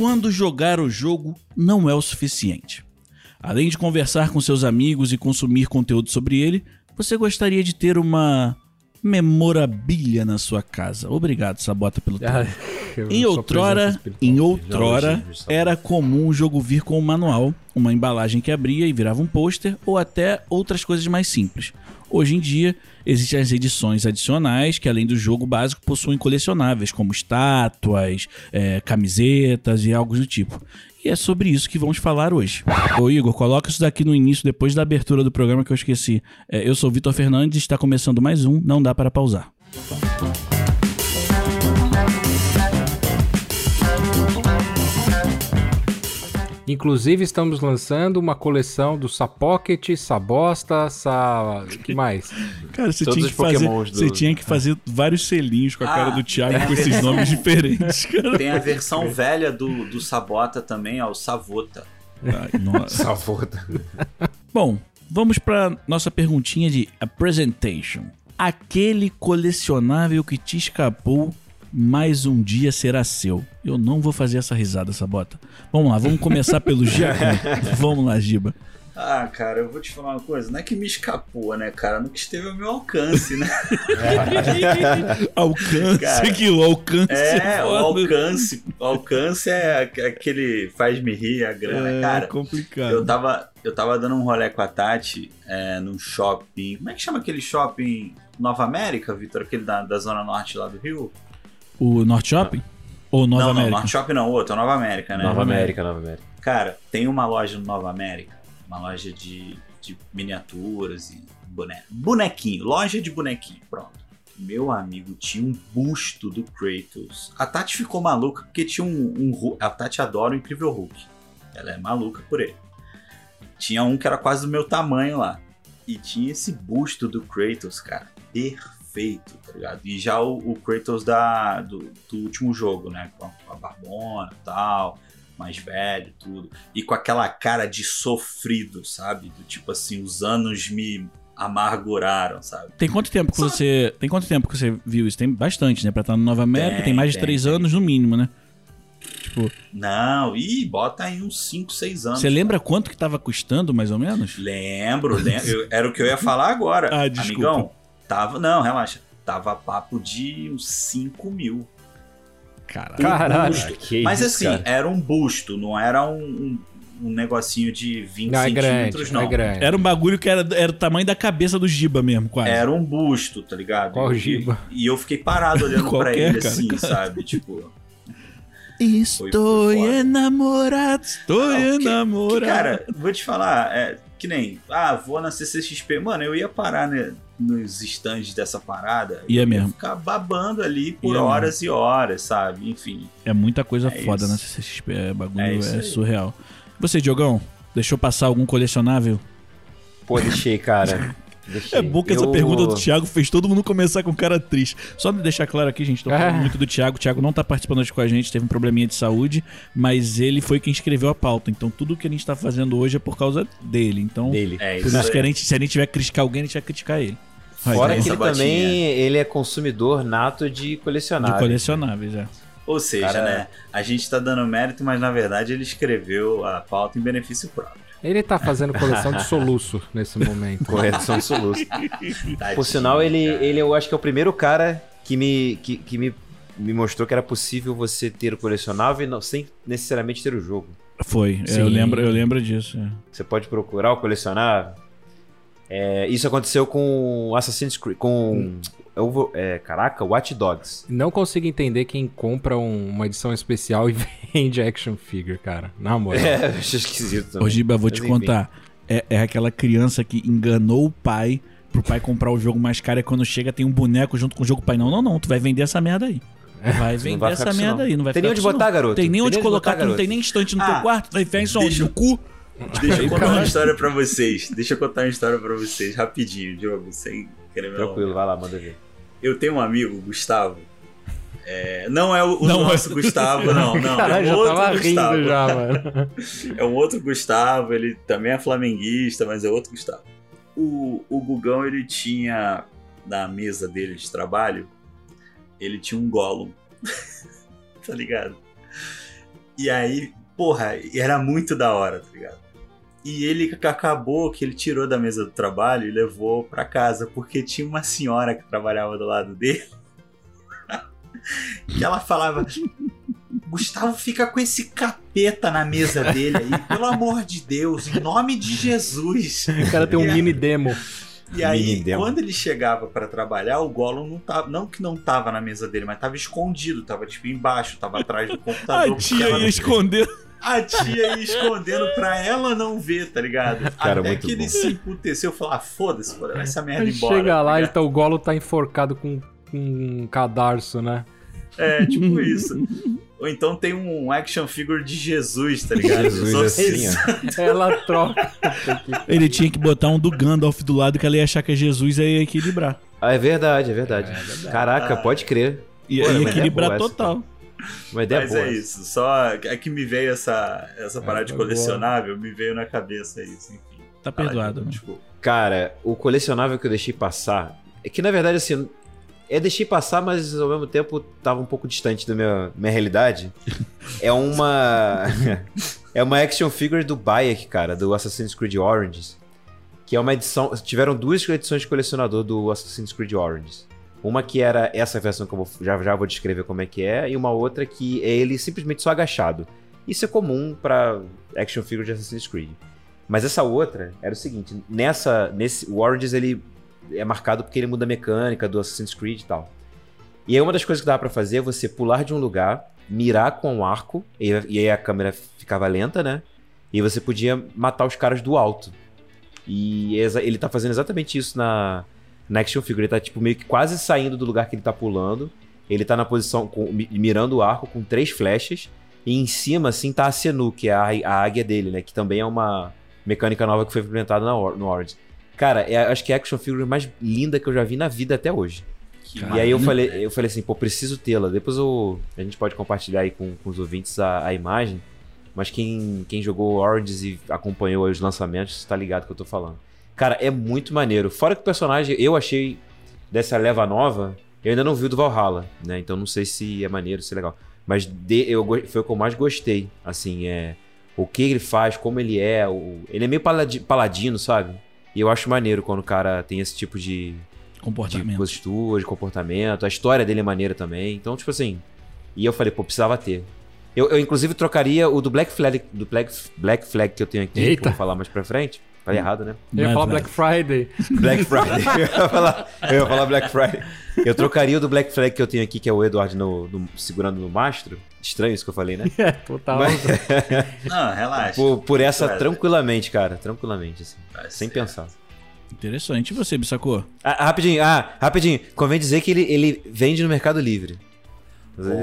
quando jogar o jogo não é o suficiente. Além de conversar com seus amigos e consumir conteúdo sobre ele, você gostaria de ter uma memorabilia na sua casa. Obrigado, Sabota, pelo tempo. Em outrora, em outrora, era comum o jogo vir com um manual, uma embalagem que abria e virava um pôster ou até outras coisas mais simples. Hoje em dia, existem as edições adicionais que, além do jogo básico, possuem colecionáveis, como estátuas, eh, camisetas e algo do tipo. E é sobre isso que vamos falar hoje. Ô Igor, coloca isso daqui no início, depois da abertura do programa que eu esqueci. Eh, eu sou Vitor Fernandes está começando mais um Não Dá Para Pausar. Inclusive, estamos lançando uma coleção do Sapocket, Sabosta, Sa... que mais? Cara, você tinha, que fazer, do- você tinha que fazer vários selinhos com a Ah, cara do Thiago com esses versão- nomes diferentes, cara. Tem a versão velha do, do Sabota também, ó, o Savota. Ai, nossa. Savota. Bom, vamos para nossa perguntinha de presentation. Aquele colecionável que te escapou, mais um dia será seu. Eu não vou fazer essa risada, Sabota. Vamos lá, vamos começar pelo Giacom. vamos lá, Giba. Ah, cara, eu vou te falar uma coisa. Não é que me escapou, né, cara? Nunca esteve ao meu alcance, né? Alcance, Cara, que o alcance. É, o foda. alcance. O alcance é aque- aquele faz-me rir a grana. É cara, complicado. eu tava, eu tava dando um rolê com a Tati é, num shopping. Como é que chama aquele shopping Nova América, Vitor? Aquele da, da Zona Norte lá do Rio? O North Shopping? Ou Nova não, América? não, Norte Shopping não, outro, é Nova América, né? Nova América, Nova América. Cara, tem uma loja no Nova América, uma loja de, de miniaturas e boneco. Bonequinho, loja de bonequinho, pronto. Meu amigo, tinha um busto do Kratos. A Tati ficou maluca porque tinha um, um A Tati adora o Incrível Hulk. Ela é maluca por ele. Tinha um que era quase do meu tamanho lá. E tinha esse busto do Kratos, cara. Perfeito, tá ligado? E já o, o Kratos da, do, do último jogo, né? Com a, com a barbona e tal mais velho, tudo. E com aquela cara de sofrido, sabe? Do tipo assim, os anos me amarguraram, sabe? Tem quanto tempo que você. Tem quanto tempo que você viu isso? Tem bastante, né? Pra estar no Nova América, tem, Tem, mais de tem, três tem. anos no mínimo, né? Tipo, Não, e bota aí uns 5, 6 anos. você lembra quanto que tava custando, mais ou menos? Lembro, lembro. Eu- era o que eu ia falar agora. Ah, desculpa. Amigão, tava. Não, relaxa. Tava papo de uns 5 mil. Caralho. Caralho. busto. que Mas isso, assim, cara. era um busto, não era um, um, um negocinho de 20 Não, é centímetros, grande, não. é grande. Era um bagulho que era, era o tamanho da cabeça do Giba mesmo, quase. Era um busto, tá ligado? Qual E- giba? E eu fiquei parado olhando pra Qualquer, ele cara. assim, sabe? Tipo. Estou Foi- foi foda. enamorado, estou Ah, que- enamorado. que, cara, vou te falar, é que nem, ah, vou na CCXP. Mano, eu ia parar né, nos stands dessa parada. Ia eu mesmo. ficar babando ali por Ia horas e horas, sabe? Enfim. É muita coisa É foda isso. na CCXP, é bagulho É é, surreal. Você, Diogão, deixou passar algum colecionável? Pô, deixei, cara. Deixei. É bom que essa Eu- pergunta do Thiago fez todo mundo começar com cara triste. Só me deixar claro aqui, gente, tô falando É. muito do Thiago. O Thiago não tá participando hoje com a gente, teve um probleminha de saúde, mas ele foi quem escreveu a pauta. Então tudo que a gente tá fazendo hoje é por causa dele. Então, Dele. É por isso. isso que a gente, se a gente tiver que criticar alguém, a gente vai criticar ele. Fora que ele também ele é consumidor nato de de colecionáveis. colecionáveis, é. Ou seja, Cara- né? A gente tá dando mérito, mas na verdade ele escreveu a pauta em benefício próprio. Ele tá fazendo coleção de soluço nesse momento. Correção de soluço. Tadinho, Por sinal, ele, cara. ele eu acho que é o primeiro cara que me, que, que me, me mostrou que era possível você ter o colecionável não, sem necessariamente ter o jogo. Foi, Sim. eu lembro, eu lembro disso. é. Você pode procurar o colecionável. É, isso aconteceu com Assassin's Creed. Com. eu vou- é, caraca, Watch Dogs. Não consigo entender quem compra um- uma edição especial e vende action figure, cara. Na moral. É, eu acho esquisito também. Ô, Giba, vou te Mas, enfim. contar. É, é aquela criança que enganou o pai pro pai comprar o jogo mais caro e quando chega tem um boneco junto com o jogo pai. Não, não, não. Tu vai vender essa merda aí. Vai vender vai essa merda não. aí. Não vai Tem nem onde botar, não. garoto. Tem nem Tem onde nem onde colocar, botar, tu não tem nem estante no Ah, teu quarto. Vai enfiar isso onde? No cu? Deixa eu contar uma história pra vocês. Deixa eu contar uma história pra vocês, rapidinho, Diogo, sem querer me Tranquilo, vai lá, manda ver. Eu tenho um amigo, Gustavo. é, não é o, o Não é. nosso Gustavo, não. não Caralho, é já um outro tava Gustavo. rindo já, mano. É um outro Gustavo, ele também é flamenguista, mas é outro Gustavo. O, o Gugão, ele tinha, na mesa dele de trabalho, ele tinha um Gollum. tá ligado? E aí, porra, era muito da hora, tá ligado? E ele acabou que ele tirou da mesa do trabalho e levou pra casa, porque tinha uma senhora que trabalhava do lado dele. que ela falava: Gustavo fica com esse capeta na mesa dele aí, pelo amor de Deus, em nome de Jesus. O cara tem um E mini demo. E aí, quando ele chegava pra trabalhar, o Gollum não tava, não que não tava na mesa dele, mas tava escondido, tava tipo embaixo, tava atrás do computador. A tia ia esconder. A tia ia escondendo pra ela não ver, tá ligado? Cara, Até que ele bom. se emputeceu e falou: ah, foda-se, pô, leva essa merda Aí embora. chega lá tá e tá, o Golo tá enforcado com com um cadarço, né? É, tipo isso. Ou então tem um action figure de Jesus, tá ligado? Jesus assim, ó. Ela troca. Ele tinha que botar um do Gandalf do lado que ela ia achar que é Jesus e ia equilibrar. Ah, é verdade, é verdade. Caraca, pode crer. Ia, Pô, ia é equilibrar essa, total. Uma ideia Mas boa. é isso, só é que me veio essa, essa parada de foi boa. colecionável, me veio na cabeça isso, enfim. Tá perdoado. Ah? Desculpa. Cara, o colecionável que eu deixei passar. É que na verdade, assim. É deixei passar, mas ao mesmo tempo tava um pouco distante da minha, minha realidade. É uma. é uma action figure do Bayek, cara, do Assassin's Creed Origins. Que é uma edição. Tiveram duas edições de colecionador do Assassin's Creed Origins. Uma que era essa versão que eu vou, já, já vou descrever como é que é, e uma outra que é ele simplesmente só agachado. Isso é comum pra action figure de Assassin's Creed. Mas essa outra era o seguinte, nessa, nesse, o Origins ele é marcado porque ele muda a mecânica do Assassin's Creed e tal. E aí uma das coisas que dava pra fazer é você pular de um lugar, mirar com um arco, e, e aí a câmera ficava lenta, né? E você podia matar os caras do alto. E ele tá fazendo exatamente isso na, na action figure. Ele tá tipo meio que quase saindo do lugar que ele tá pulando. Ele tá na posição, com- mi- mirando o arco com três flechas. E em cima, assim, tá a Senu, que é a, a águia dele, né? Que também é uma mecânica nova que foi implementada na no Origins. Cara, é, acho que é a action figure mais linda que eu já vi na vida até hoje. Que E aí eu falei, eu falei assim, pô, preciso tê-la. Depois eu, a gente pode compartilhar aí com, com os ouvintes a, a imagem. Mas quem, quem jogou Origins e acompanhou aí os lançamentos, tá ligado que eu tô falando. Cara, é muito maneiro. Fora que o personagem, eu achei dessa leva nova, eu ainda não vi o do Valhalla, né? Então não sei se é maneiro, se é legal. Mas de, eu, foi o que eu mais gostei. Assim, é. O que ele faz, como ele é. o- ele é meio paladi- paladino, sabe? E eu acho maneiro quando o cara tem esse tipo de, de Comportamento. postura, de comportamento. A história dele é maneira também. Então, tipo assim. E eu falei, pô, precisava ter. Eu, eu, inclusive, trocaria o do Black Flag, do Black, Black Flag que eu tenho aqui, que eu Eita. vou falar mais pra frente. Falei errado, né? Eu ia falar. Black Friday. Black Friday. eu, ia falar, eu ia falar Black Friday. Eu trocaria o do Black Flag que eu tenho aqui, que é o Edward no- no- segurando no mastro. Estranho isso que eu falei, né? É, total. Mas- Não, relaxa. por, por essa tranquilamente, cara. Tranquilamente, assim. vai Sem ser. pensar. Interessante. E você, Bissacô? Ah, rapidinho, ah, rapidinho. Convém dizer que ele, ele vende no Mercado Livre.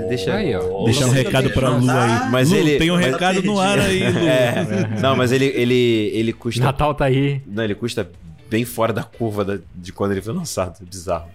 Deixa Aí, ó. Deixar um recado pra Lu aí. Mas Lu, ele- tem um mas- recado no ar aí, Lu. É, não, mas ele, ele, ele custa. Natal tá aí. Não, ele custa bem fora da curva da- de quando ele foi lançado. Bizarro.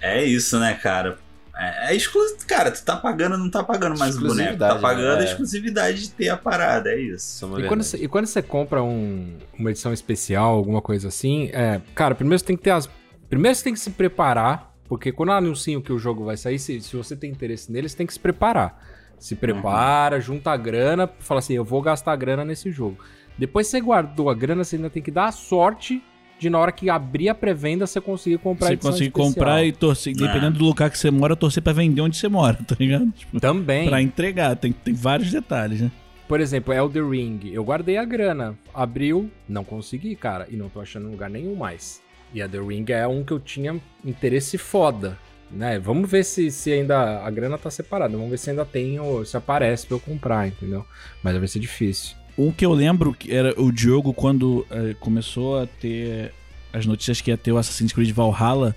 É isso, né, cara? É, é exclusivo. Cara, tu tá pagando, não tá pagando mais o boneco. Tá pagando né? a exclusividade de ter a parada, é isso. É E quando, você, e quando você compra um- uma edição especial, alguma coisa assim, é, cara, primeiro você tem que ter as. Primeiro você tem que se preparar, porque quando anunciam que o jogo vai sair, se, se você tem interesse nele, você tem que se preparar. Se prepara, junta a grana, fala assim, eu vou gastar grana nesse jogo. Depois que você guardou a grana, você ainda tem que dar a sorte de na hora que abrir a pré-venda você conseguir comprar a Você conseguir especial. comprar e torcer, dependendo do lugar que você mora, torcer pra vender onde você mora, tá ligado? Tipo, Também. pra entregar, tem, tem vários detalhes, né? Por exemplo, Elder Ring. Eu guardei a grana. Abriu, não consegui, cara. E não tô achando lugar nenhum mais. E Elder Ring é um que eu tinha interesse foda. Né? Vamos ver se, se ainda a grana tá separada. Vamos ver se ainda tem ou se aparece pra eu comprar, entendeu? Mas vai ser difícil. O que eu lembro que era o Diogo quando eh, começou a ter as notícias que ia ter o Assassin's Creed Valhalla.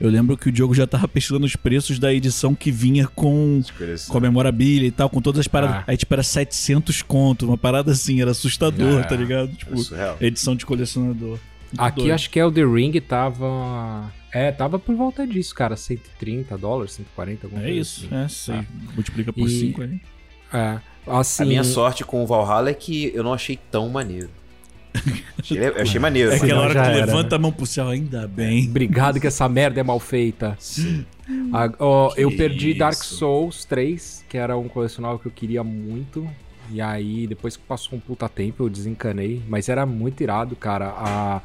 Eu lembro que o Diogo já tava pesquisando os preços da edição que vinha com, com a memorabilia e tal, com todas as paradas. Ah. Aí, tipo, era 700 conto, uma parada assim, era assustador, Ah. tá ligado? Tipo, surreal. edição de colecionador. Aqui doido. acho que Elder Ring tava. É, tava por volta disso, cara. 130 dólares, 140, alguma É coisa isso, assim. é, você multiplica por E- 5 aí. É. Assim, A minha sorte com o Valhalla é que eu não achei tão maneiro. Eu achei maneiro. É mas- aquela hora que era, levanta né? a mão pro céu, ainda bem. Obrigado que essa merda é mal feita. A- ó, Que eu perdi Dark isso. Souls 3, que era um colecionável que eu queria muito. E aí, depois que passou um puta tempo, eu desencanei. Mas era muito irado, cara. A-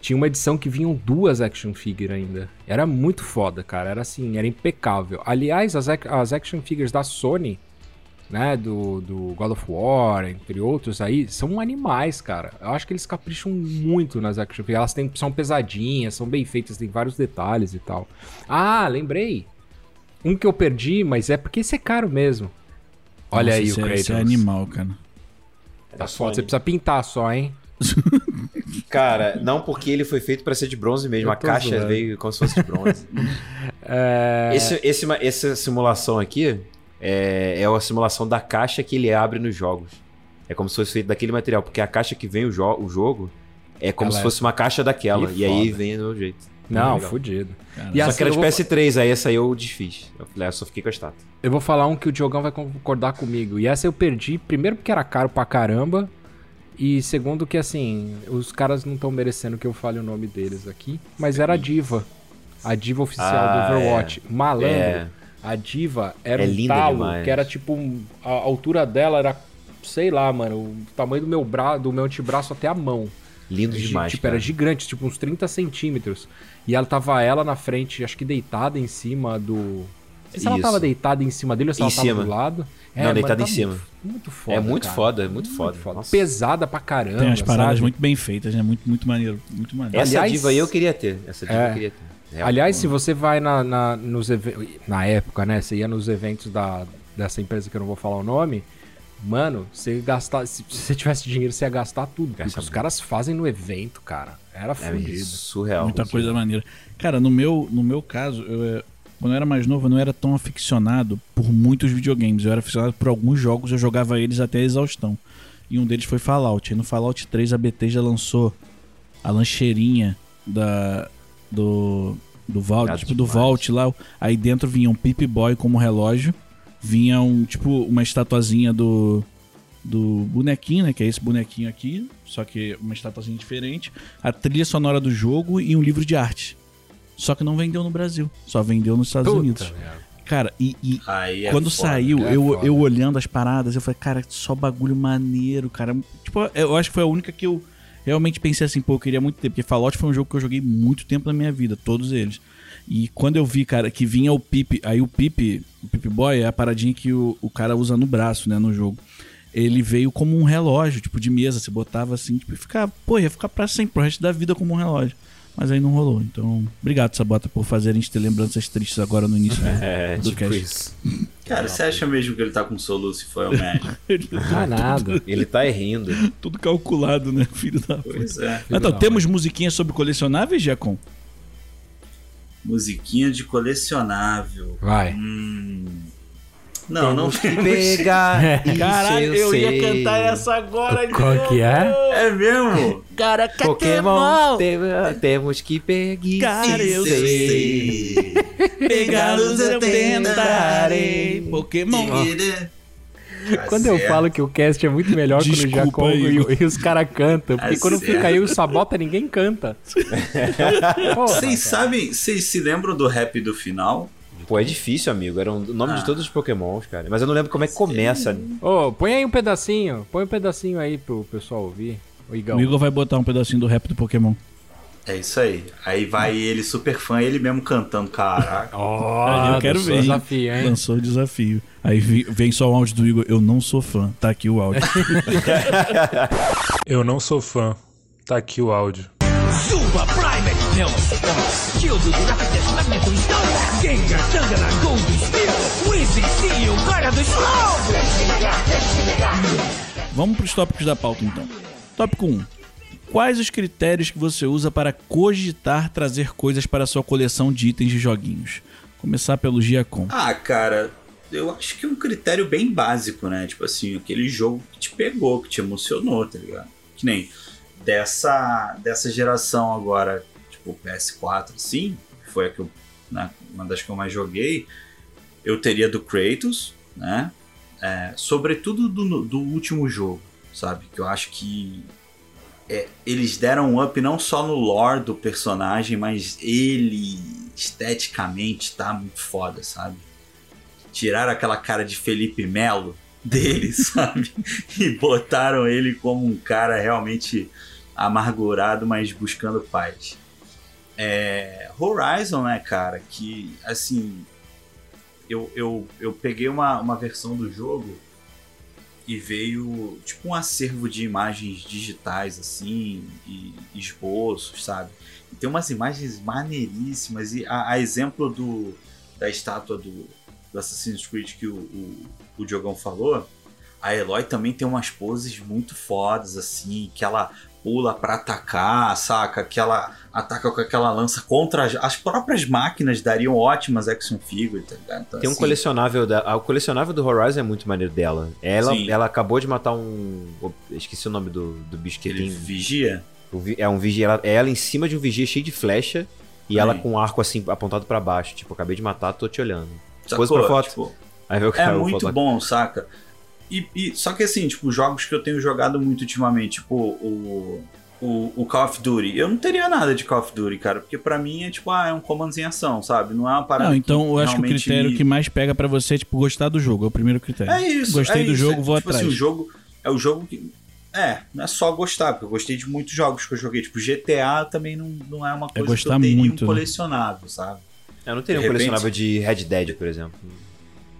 Tinha uma edição que vinham duas action figure ainda. Era muito foda, cara. Era assim, era impecável. Aliás, as, as action figures da Sony, né, do, do God of War, entre outros aí, são animais, cara. Eu acho que eles capricham muito nas action figures. Elas têm, são pesadinhas, são bem feitas, tem vários detalhes e tal. Ah, lembrei. Um que eu perdi, mas é porque esse é caro mesmo. Olha Nossa, aí o é- Kratos. Esse é animal, cara. Tá foda. Você precisa pintar só, hein? Cara, não porque ele foi feito pra ser de bronze mesmo. Eu A caixa zoando. veio como se fosse de bronze. É... Esse, esse, essa simulação aqui é, é a simulação da caixa que ele abre nos jogos. É como se fosse feito daquele material, porque a caixa que vem o, jo o jogo é como Ela se é- fosse uma caixa daquela. Que E aí vem do meu jeito. Não, Legal. fudido. Cara, E Só assim, que era de vou- PS3, aí essa aí eu desfiz. Eu falei, ah, só fiquei com a estátua. Eu vou falar um que o Diogão vai concordar comigo. E essa eu perdi, primeiro porque era caro pra caramba. E segundo que, assim, os caras não estão merecendo que eu fale o nome deles aqui. Mas era a Diva. A Diva oficial Ah, do Overwatch. Malandro. É. A Diva era É um linda talo demais. que era tipo. um- A altura dela era, sei lá, mano, o tamanho do meu, bra do meu antebraço até a mão. Lindo Gi- demais. tipo, cara. era gigante, tipo uns 30 centímetros. E ela tava ela na frente, acho que deitada em cima do. Não se ela Isso. tava deitada em cima dele ou se Em ela tava cima. do lado. Não, mas deitada tá em cima. Muito, muito foda. É muito cara. foda, muito foda. Nossa. Pesada pra caramba. Tem umas paradas sabe? muito bem feitas, né? Muito, muito maneiro. Muito maneiro. Essa Aliás- diva aí eu queria ter. Essa diva É. eu queria ter. Real. Aliás, se você vai na, na, nos eventos. Na época, né? Você ia nos eventos da, dessa empresa que eu não vou falar o nome. Mano, você gastar. Se você tivesse dinheiro, você ia gastar tudo. Porque Gasta os caras fazem no evento, cara. Era é fudido. surreal. Muita coisa maneira. Cara, no meu, no meu caso, eu, eh, quando eu era mais novo, eu não era tão aficionado por muitos videogames. Eu era aficionado por alguns jogos, eu jogava eles até a exaustão. E um deles foi Fallout. E no Fallout 3 a BT já lançou a lancheirinha da, do, do Vault, tipo do. Vault lá. Aí dentro vinha um Pip Boy como relógio. Vinha um, tipo, uma estatuazinha do, do bonequinho, né? Que é esse bonequinho aqui, só que uma estatuazinha diferente. A trilha sonora do jogo e um livro de arte. Só que não vendeu no Brasil, só vendeu nos Estados Puta Unidos. merda. Cara, e, e Aí é quando foda. saiu, é eu, foda. eu olhando as paradas, eu falei, cara, só bagulho maneiro, cara. Tipo, eu acho que foi a única que eu realmente pensei assim, pô, eu queria muito ter, porque Fallout foi um jogo que eu joguei muito tempo na minha vida, todos eles. E quando eu vi, cara, que vinha o Pip, aí o Pip, o Pip Boy é a paradinha que o, o cara usa no braço, né, no jogo. Ele veio como um relógio, tipo, de mesa, você botava assim, tipo, e ficava, pô, ia ficar pra sempre, pro resto da vida como um relógio. Mas aí não rolou. Então, obrigado, Sabota, por fazer a gente ter lembranças tristes agora no início. É, Do tipo cast. isso. Cara, você acha mesmo que ele tá com soluço e foi ao médico? Não é nada. Ele tá rindo. Tudo calculado, né, filho da puta. pois é. Então, da temos musiquinhas sobre colecionáveis, Giacom? Musiquinha de colecionável. Vai. Hum. Não, não que pegar. isso Caralho, eu, ia sei. cantar essa agora. Qual que é? É mesmo? Cara, Pokémon, tem- temos que pegar. Cara, eu sei. Pegá-los eu tentarei. Pokémon. Quando eu falo que o cast é muito melhor quando o Desculpa Jacon aí. e, e os caras cantam. Porque É quando sério. fica aí o Sabota, ninguém canta. Vocês sabem, vocês se lembram do rap do final? Pô, é difícil, amigo. Era o nome Ah. de todos os Pokémons, cara. Mas eu não lembro como é que começa. Ô, põe aí um pedacinho. Põe um pedacinho aí pro pessoal ouvir. O Igão. O Igor vai botar um pedacinho do rap do Pokémon. É isso aí. Aí vai ele, super fã, ele mesmo cantando, caraca. Ó, eu quero ver. Desafio, hein? Lançou o desafio. Aí vem só o áudio do Igor. Eu não sou fã. Tá aqui o áudio. Eu não sou fã. Tá aqui o áudio. Super Private Pills. Shield do Rapidez Magneto Snow. Gengar, Tangela, Gold Steel. Wizzy, Steel, Guarda do Slow. Vamos pros tópicos da pauta, então. Tópico 1. Quais os critérios que você usa para cogitar trazer coisas para a sua coleção de itens de joguinhos? Começar pelo Giacom. Ah, cara, eu acho que é um critério bem básico, né? Tipo assim, aquele jogo que te pegou, que te emocionou, tá ligado? Que nem dessa, dessa geração agora, tipo PS4, assim, que foi a que eu, né, uma das que eu mais joguei, eu teria do Kratos, né? É, sobretudo do, do último jogo, sabe? Que eu acho que é, eles deram um up não só no lore do personagem, mas ele esteticamente tá muito foda, sabe? Tiraram aquela cara de Felipe Melo dele, sabe? E botaram ele como um cara realmente amargurado, mas buscando paz. É, Horizon, né, cara, que assim. Eu, eu, eu peguei uma, uma versão do jogo e veio tipo um acervo de imagens digitais, assim, e esboços, sabe? E tem umas imagens maneiríssimas. E a, a exemplo do, da estátua do, do Assassin's Creed que o, o, o Diogão falou, a Eloy também tem umas poses muito fodas, assim, que ela pula pra atacar, saca? Que ela ataca com aquela lança contra as, as próprias máquinas, dariam ótimas action figures, tá ligado? Então, Tem um assim, colecionável da, o colecionável do Horizon é muito maneiro dela. Ela, Sim. ela acabou de matar um, esqueci o nome do, do bicho que Ele tem. vigia. É um vigia, ela, é ela em cima de um vigia cheio de flecha e ela Sim. com um arco assim apontado pra baixo, tipo, acabei de matar, tô te olhando. Sacou? Pose pra foto. Tipo, É muito bom, saca? E, e- só que assim, tipo, jogos que eu tenho jogado muito ultimamente, tipo o, o, o Call of Duty. Eu não teria nada de Call of Duty, cara, porque pra mim é tipo, ah, é um comando em ação, sabe? Não é uma parada Não, então que eu acho que o critério me- que mais pega pra você é, tipo, gostar do jogo. É o primeiro critério. É isso. Gostei é do isso, jogo, é, vou tipo atrás. Assim, o jogo é o jogo que. É, não é só gostar, porque eu gostei de muitos jogos que eu joguei. Tipo, GTA também não, não é uma coisa que gostar eu teria muito, um né? colecionável, sabe? Eu não teria um De repente- colecionável de Red Dead, por exemplo.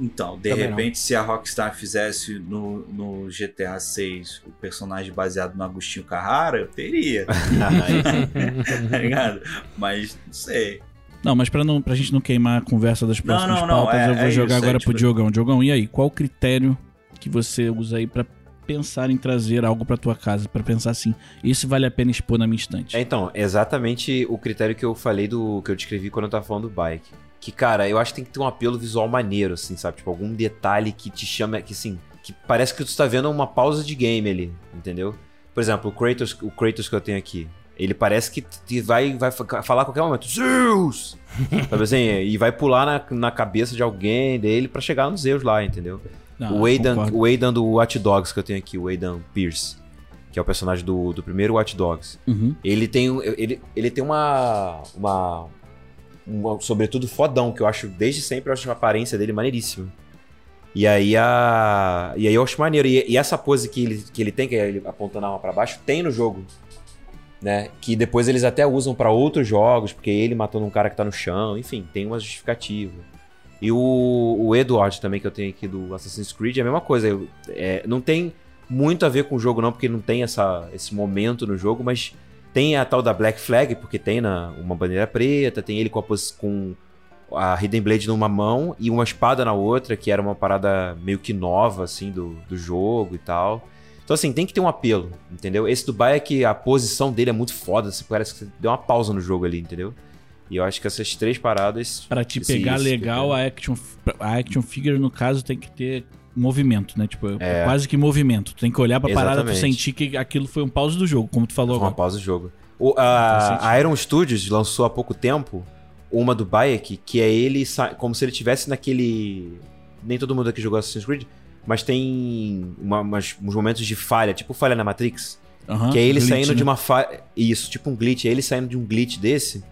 Então, de Também não. repente, se a Rockstar fizesse no, no GTA 6 o personagem baseado no Agostinho Carrara, eu teria, tá ligado? Mas não sei. Não, mas pra, não, pra gente não queimar a conversa das próximas não, não, pautas, é- eu vou é jogar isso, agora é pro tipo- Diogão. Diogão, e aí? Qual o critério que você usa aí pra pensar em trazer algo pra tua casa? Pra pensar assim, esse vale a pena expor na minha estante? É, então, exatamente o critério que eu falei do. que eu descrevi quando eu tava falando do bike. Que, cara, eu acho que tem que ter um apelo visual maneiro, assim, sabe? Tipo, algum detalhe que te chama. Que assim. Que parece que tu tá vendo uma pausa de game ali, entendeu? Por exemplo, o Kratos, o Kratos que eu tenho aqui. Ele parece que te vai, vai fa- falar a qualquer momento, Zeus! Sabe assim? E vai pular na, na cabeça de alguém dele pra chegar no Zeus lá, entendeu? O, Aidan, o Aidan do Watch Dogs que eu tenho aqui, o Aidan Pierce, que é o personagem do, do primeiro Watch Dogs. Uhum. Ele tem, um- ele, ele tem uma, uma. Um sobretudo fodão, que eu acho, desde sempre, eu acho a aparência dele maneiríssima. E aí a. E aí eu acho maneiro. E, e essa pose que ele, que ele tem, que é ele apontando a arma pra baixo, tem no jogo. Né? Que depois eles até usam pra outros jogos, porque ele matando um cara que tá no chão, enfim, tem uma justificativa. E o, o Edward também, que eu tenho aqui do Assassin's Creed, é a mesma coisa. É, não tem muito a ver com o jogo, não, porque não tem essa, esse momento no jogo, mas tem a tal da Black Flag, porque tem na, uma bandeira preta, tem ele com a, com a Hidden Blade numa mão e uma espada na outra, que era uma parada meio que nova, assim, do, do jogo e tal. Então, assim, tem que ter um apelo, entendeu? Esse Dubai é que a posição dele é muito foda, você parece que você deu uma pausa no jogo ali, entendeu? E eu acho que essas três paradas. Pra te pegar legal, a action, a action figure, no caso, tem que ter movimento, né? Tipo, É. quase que movimento. Tu tem que olhar pra parada pra sentir que aquilo foi um pause do jogo, como tu falou Uma agora. pausa do jogo. O- a, a Iron Studios lançou há pouco tempo uma do Bayek, que é ele como se ele tivesse naquele. Nem todo mundo aqui jogou Assassin's Creed, mas tem uma- umas- uns momentos de falha, tipo falha na Matrix. Que é ele glitch, saindo né? de uma falha. Isso, tipo um glitch. É ele saindo de um glitch desse.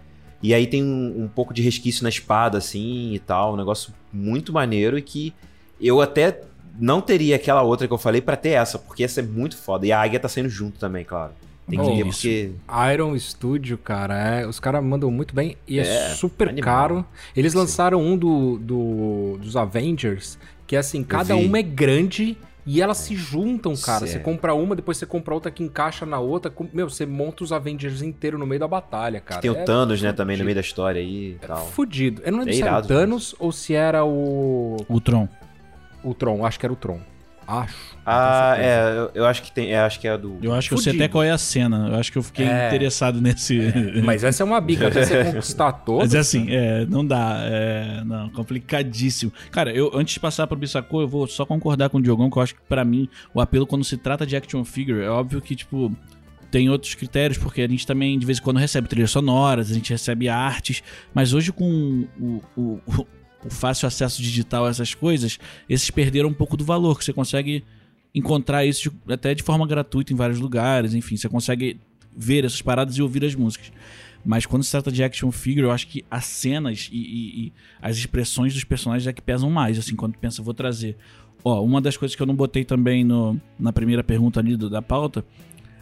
E aí tem um, um pouco de resquício na espada, assim e tal. Um negócio muito maneiro e que eu até não teria aquela outra que eu falei pra ter essa, porque essa é muito foda. E a águia tá saindo junto também, claro. Tem que Oh, ter, porque. Iron Studio, cara, é- os caras mandam muito bem e é, É, super animal. caro. Eles Sim. lançaram um do, do- dos Avengers, que é assim, cada uma é grande e elas se juntam, cara. Cê- Você compra uma, depois você compra outra que encaixa na outra. Com- Meu, você monta os Avengers inteiro no meio da batalha, cara. tem o É Thanos, né, também no fudido. meio da história aí e tal. Fudido. Eu não lembro É se era o Thanos ou se era o. O Tron. O Tron. Acho que era o Tron. Acho. Ah, é, eu, eu acho que tem. é, acho que é a do. Eu acho que eu sei Fudido. até qual é a cena. Eu acho que eu fiquei É. interessado nesse. Mas essa é uma bica, até você conquistar todas. Mas é assim, é, não dá. É, não, complicadíssimo. Cara, eu antes de passar pro Bissacô, eu vou só concordar com o Diogão, que eu acho que pra mim o apelo quando se trata de action figure é óbvio que, tipo. Tem outros critérios, porque a gente também de vez em quando recebe trilhas sonoras, a gente recebe artes, mas hoje com o, o, o fácil acesso digital a essas coisas, esses perderam um pouco do valor, que você consegue encontrar isso de- até de forma gratuita em vários lugares, enfim, você consegue ver essas paradas e ouvir as músicas. Mas quando se trata de action figure, eu acho que as cenas e, e- e as expressões dos personagens é que pesam mais, assim, quando pensa, vou trazer. Ó, uma das coisas que eu não botei também no, na primeira pergunta ali do- da pauta,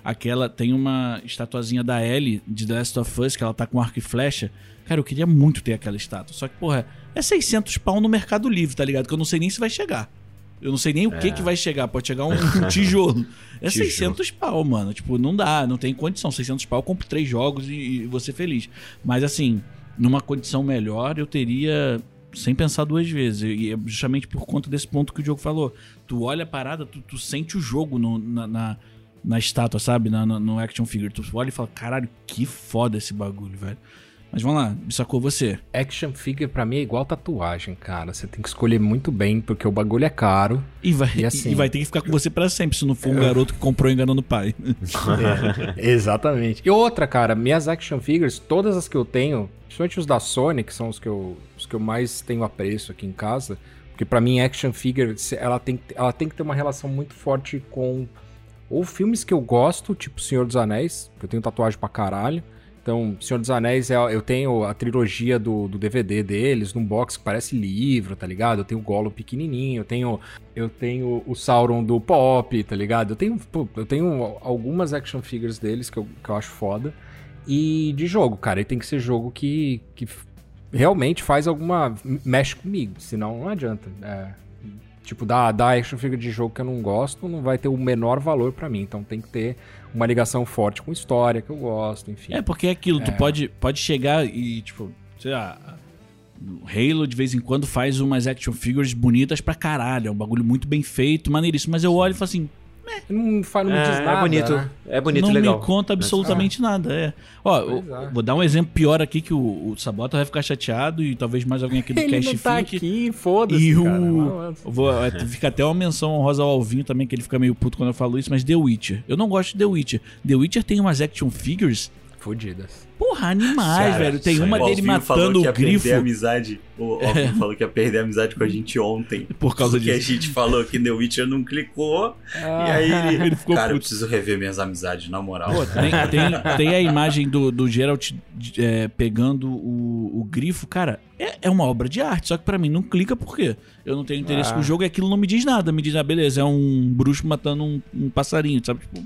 aquela tem uma estatuazinha da Ellie de The Last of Us, que ela tá com arco e flecha. Cara, eu queria muito ter aquela estátua. Só que, porra, é 600 pau no Mercado Livre, tá ligado? Que eu não sei nem se vai chegar. Eu não sei nem o que que vai chegar. Pode chegar um, um tijolo. É Tijolo. 600 pau, mano. Tipo, não dá, não tem condição. 600 pau, eu compro três jogos e, e vou ser feliz. Mas, assim, numa condição melhor, eu teria sem pensar duas vezes. E é justamente por conta desse ponto que o Diogo falou. Tu olha a parada, tu, tu sente o jogo no- na, na, na estátua, sabe? Na, na- no action figure. Tu olha e fala, caralho, que foda esse bagulho, velho. Mas vamos lá, sacou você. Action figure pra mim é igual tatuagem, cara. Você tem que escolher muito bem, porque o bagulho é caro. E vai, E assim- e vai ter que ficar com você pra sempre, se não for um garoto que comprou enganando o pai. Exatamente. E outra, cara, minhas action figures, todas as que eu tenho, principalmente os da Sony, que são os que eu, os que eu mais tenho apreço aqui em casa, porque pra mim action figure, ela tem, que- ela tem que ter uma relação muito forte com ou filmes que eu gosto, tipo Senhor dos Anéis, que eu tenho tatuagem pra caralho. Então, Senhor dos Anéis, é- eu tenho a trilogia do, do DVD deles, num box que parece livro, tá ligado? Eu tenho o Gollum pequenininho, eu tenho, eu tenho o Sauron do Pop, tá ligado? Eu tenho, eu tenho algumas action figures deles que eu, que eu acho foda. E de jogo, cara, e tem que ser jogo que, que realmente faz alguma... mexe comigo, senão não adianta. É, tipo, da, da action figure de jogo que eu não gosto, não vai ter o menor valor pra mim. Então tem que ter uma ligação forte com história que eu gosto, enfim. É, porque é aquilo, tu pode, pode chegar e, tipo, sei lá. O Halo de vez em quando faz umas action figures bonitas pra caralho. É um bagulho muito bem feito, maneiríssimo. Mas eu olho e falo assim, Não, faz, não me É, diz é nada. bonito, né? é bonito, não legal. me conta absolutamente nada. É. Ó, eu- é. vou dar um exemplo pior aqui que o, o Sabota vai ficar chateado e talvez mais alguém aqui do Ele Cast não tá fique. aqui, foda-se, E o. cara. eu Vou, é, fica até uma menção honrosa ao Alvinho também, que ele fica meio puto quando eu falo isso, mas The Witcher. Eu não gosto de The Witcher. The Witcher tem umas action figures, Fodidas. porra, animais, Cara, velho. Tem uma o dele matando que o ia grifo perder a amizade. O Alvin falou que ia perder a amizade com a gente ontem. por causa Porque a disso. gente falou que The Witcher não clicou. e aí ele, Ele ficou Cara, eu puto. preciso rever minhas amizades, na moral. Pô, tem, tem, tem a imagem do, do Geralt é, pegando o, o grifo. Cara, é, é uma obra de arte. Só que pra mim não clica porque eu não tenho interesse Ah. com o jogo e aquilo não me diz nada. Me diz, ah, beleza, é um bruxo matando um, um passarinho, sabe? Tipo,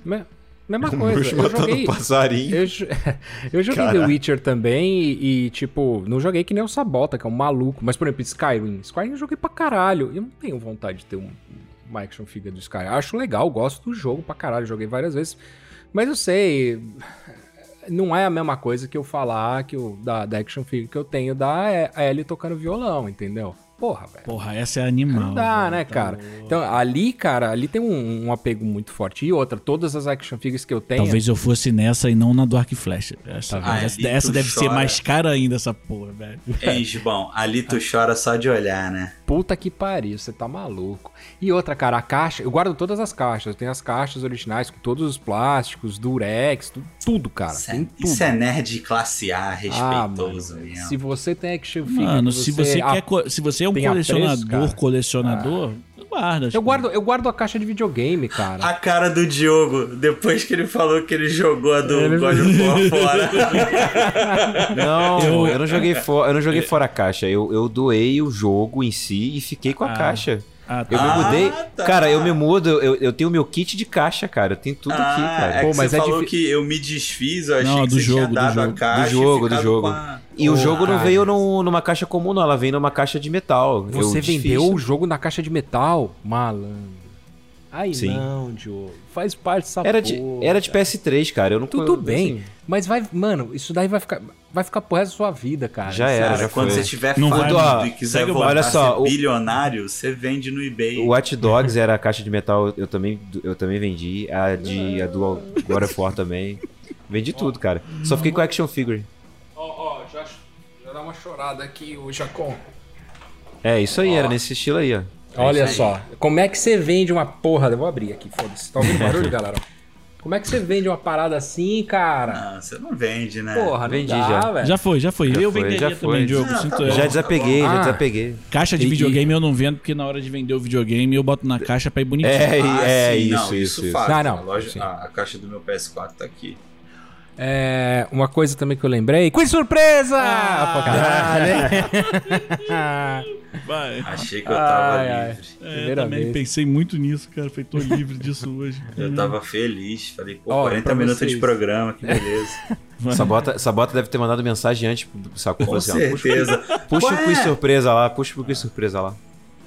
Mesma Um coisa. Eu joguei, passarinho. eu, eu joguei The. Witcher também e, e, tipo, não joguei que nem o Sabota, que é um maluco. Mas, por exemplo, Skyrim. Skyrim eu joguei pra caralho. Eu não tenho vontade de ter um, uma action figure do Skyrim. Acho legal, gosto do jogo pra caralho. Joguei várias vezes. Mas eu sei. Não é a mesma coisa que eu falar que eu, da, da action figure que eu tenho da Ellie tocando violão, entendeu? Porra, velho. porra, essa é animal. Não dá, velho, né, tá cara? louco. Então, ali, cara, ali tem um, um apego muito forte. E outra, todas as action figures que eu tenho. Talvez eu fosse nessa e não na do Arc Flash. Essa, Ah, essa, essa deve ser chora. mais cara ainda, essa porra, velho. Ei, Gibão, ali tu chora só de olhar, né? Puta que pariu, você tá maluco. E outra, cara, a caixa, eu guardo todas as caixas. Eu tenho as caixas originais com todos os plásticos, durex, tu- tudo, cara. Isso é, tudo. isso é nerd classe A, Ah, respeitoso mano, mesmo. se você tem action figure, Mano, se você, ah, quer. Se você é um tem apreço, colecionador, colecionador, guarda. Eu tipo, guardo, eu guardo a caixa de videogame, cara. A cara do Diogo, depois que ele falou que ele jogou a do Ele- God of War fora. Não, Eu- eu, não joguei fora, eu não joguei fora a caixa. Eu, eu doei o jogo em si e fiquei com a Ah. caixa. Ah, Eu tá. me Ah, mudei. tá. Cara, eu me mudo, eu, eu tenho meu kit de caixa, cara. Eu tenho tudo aqui, Ah, cara. é Pô, mas você é falou que eu me desfiz, eu achei Não, que do você jogo, tinha do dado jogo. a caixa Do jogo, e do jogo. a- E o Ô, jogo não cara. veio num- numa caixa comum, não. Ela veio numa caixa de metal. Eu Você desfiz. vendeu o jogo na caixa de metal? Malandro. Aí Sim. não, Diogo. Faz parte dessa Era de, porra, era de cara. PS3, cara. Eu não Tudo eu- bem, assim, mas vai, mano, isso daí vai ficar, vai ficar pro resto da sua vida, cara. Já era, já quando foi. você tiver Não vai, ó, e quiser voltar olha só, ser o- bilionário, você vende no eBay. O Watch Dogs era a caixa de metal, eu também, eu também vendi. A de a do God of War também. Vendi tudo, cara. Só fiquei com action figure. Ó, ó, já, já dá uma chorada aqui, o Jacon. É, isso aí, era nesse estilo aí, ó. Olha isso aí. só, como é que você vende uma porra? Eu vou abrir aqui, foda-se. Tá ouvindo barulho, galera? Como é que você vende uma parada assim, cara? Não, você não vende, né? Porra, não vendi dá, já. velho. Já foi, já foi. Já eu foi, venderia já também, foi. Diogo. Ah, sinto tá. Já desapeguei, Ah. já desapeguei. Caixa de E- videogame eu não vendo, porque na hora de vender o videogame eu boto na caixa pra ir bonitinho. É, Ah, é sim, isso, não, isso, isso. fato. Ah, não, A, loja- a- a caixa do meu PS4 tá aqui. É, uma coisa também que eu lembrei. Quiz surpresa! Ah, Pô, caralho. Vai. Achei que eu tava Ai, ai. livre. É, eu também vez. pensei muito nisso, cara. Falei, tô livre disso hoje. Eu tava feliz. Falei, pô, Ó, 40 pra minutos vocês. de programa, que beleza. Sabota, Sabota deve ter mandado mensagem antes pro Saco. Com assim, puxa, certeza. puxa Qual o quiz é? surpresa lá, puxa o quiz surpresa lá.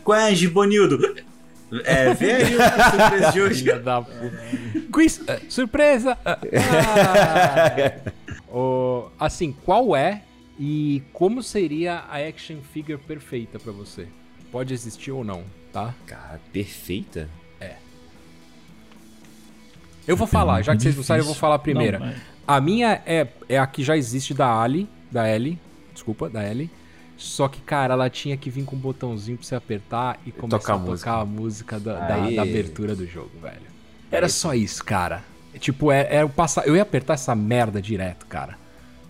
Qual é, Gibonildo? É, vê aí o surpresa de hoje. Filha da puta. Quiz, eh, surpresa! Ah. Ô, assim, qual é e como seria a action figure perfeita pra você? Pode existir ou não, tá? Cara, perfeita. Eu vou falar, já que vocês não sabem, eu vou falar a primeira. Não, vai. A minha é, é a que já existe da Ali, da Ellie, desculpa, da Ellie. Só que, cara, ela tinha que vir com um botãozinho pra você apertar e começar tocar a música. tocar a música da, da- da abertura do jogo, velho. Era só isso, cara. Tipo, é, é o passar. Eu ia apertar essa merda direto, cara.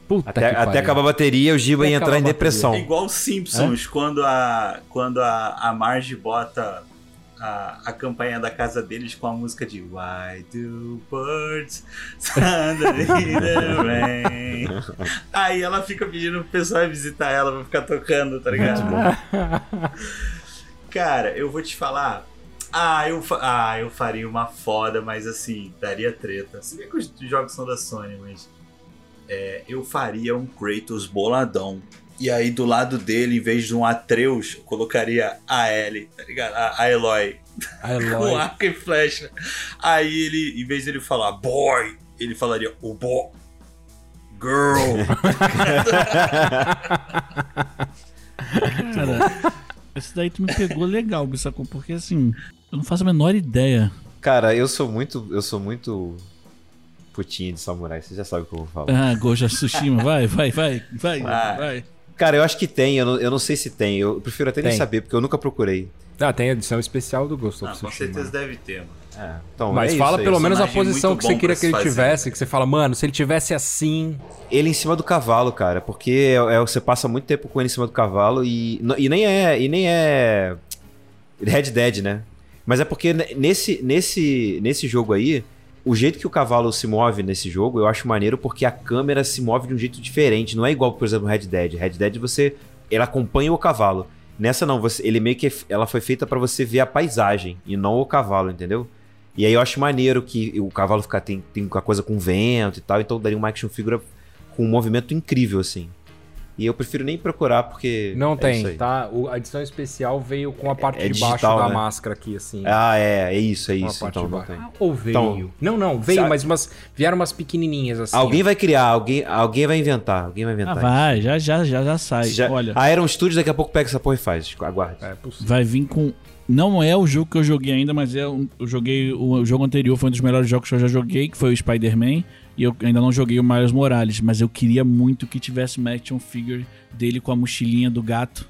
Puta Até, que até acabar a bateria, o Giba Até ia entrar em depressão. É igual os Simpsons, quando a quando a, a Marge bota a, a campanha da casa deles com a música de Why do birds under the rain? Aí ela fica pedindo pro pessoal visitar ela pra ficar tocando, tá ligado? Cara, eu vou te falar. Ah eu, ah, eu faria uma foda, mas assim, daria treta. Se bem que os jogos são da Sony, mas. é, eu faria um Kratos boladão. E aí, do lado dele, em vez de um Atreus, eu colocaria a Ellie, tá ligado? A, a Eloy, A Eloy. com arco e flecha. Aí ele, em vez de ele falar boy, ele falaria o boy. Girl. Cara, esse daí tu me pegou legal, sacou? Porque assim, eu não faço a menor ideia. Cara, eu sou muito. Eu sou muito. Putinha de samurai, você já sabe o que eu vou falar. Ah, Goja Tsushima, vai, vai, vai, vai, Vai. vai. Cara, eu acho que tem, eu não, eu não sei se tem. Eu prefiro até nem Tem. saber, porque eu nunca procurei. Ah, tem edição especial do Ghost of Ah, com certeza deve ter, mano. É, então, Mas é fala isso aí. pelo menos a posição que você queria que ele fazer. tivesse. Que você fala, mano, se ele tivesse assim. Ele em cima do cavalo, cara, porque é, é- você passa muito tempo com ele em cima do cavalo e, e nem é e nem é Red Dead, né? Mas é porque ne- nesse nesse nesse jogo aí, o jeito que o cavalo se move nesse jogo, eu acho maneiro porque a câmera se move de um jeito diferente, não é igual, por exemplo, Red Dead. Red Dead você ela acompanha o cavalo. Nessa não, você, ele meio que ela foi feita pra você ver a paisagem e não o cavalo, entendeu? E aí eu acho maneiro que o cavalo fica, tem, tem uma coisa com vento e tal, então daria uma action figure com um movimento incrível, assim. E eu prefiro nem procurar, porque. Não é isso tem, aí. tá? O- a edição especial veio com a parte é de baixo digital, da né? máscara aqui, assim. Ah, é, é isso, é isso. Então não tem. Ah, Ou veio? Então, não, não, veio, sabe- mas umas, vieram umas pequenininhas assim. Alguém ó. vai criar, alguém, alguém vai inventar, alguém vai Ah, inventar. vai, já, já, já, já sai. Já, Olha, A Iron Studios daqui a pouco pega essa porra e faz. Aguarde. É possível. vai vir com. Não é o jogo que eu joguei ainda, mas é um- eu joguei. O, o jogo anterior foi um dos melhores jogos que eu já joguei, que foi o Spider-Man. E eu ainda não joguei o Miles Morales, mas eu queria muito que tivesse uma action figure dele com a mochilinha do gato.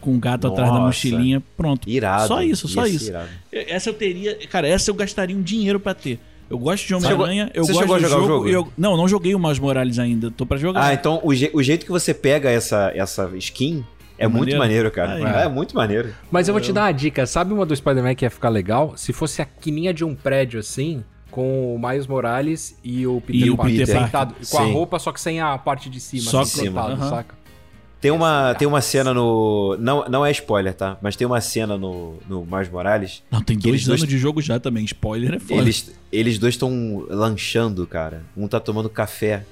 Com o gato atrás da Nossa. mochilinha. Pronto. Irado. Só isso, só isso. irado. Essa eu teria. Cara, essa eu gastaria um dinheiro pra ter. Eu gosto de Homem-Aranha, eu você gosto o jogo. jogo? eu- não, não joguei o Miles Morales ainda. Tô pra jogar. Ah, então o, je- o jeito que você pega essa, essa skin é muito Maneiro. maneiro, cara. Ah, é. muito maneiro. Mas eu vou te dar uma dica. Sabe uma do Spider-Man que ia ficar legal? Se fosse a quininha de um prédio assim, com o Miles Morales e o Peter E o Parker Peter sentado, com a Sim. roupa, só que sem a parte de cima, Só assim, cima. plantado, Aham. saca? Tem uma, tem uma cena no. Não, não é spoiler, tá? Mas tem uma cena no, no Miles Morales. Não, tem dois anos dois- de jogo já também. Spoiler é foda. Eles, eles dois estão lanchando, cara. Um tá tomando café.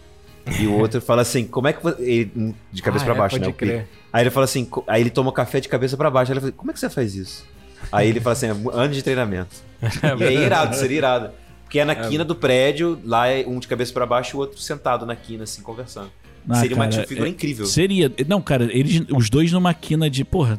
E o outro fala assim: como é que você. ele- um de cabeça Ah, pra é, baixo, pode né? o crer. Aí ele fala assim: aí ele toma café de cabeça pra baixo. Aí ele fala: como é que você faz isso? Aí ele fala assim: "É anos de treinamento. e é irado, seria irado. Porque é na quina do prédio, lá é um de cabeça pra baixo e o outro sentado na quina, assim, conversando. Ah, seria uma cara, action figure é- incrível. Seria. Não, cara, eles, os dois numa quina de. Porra.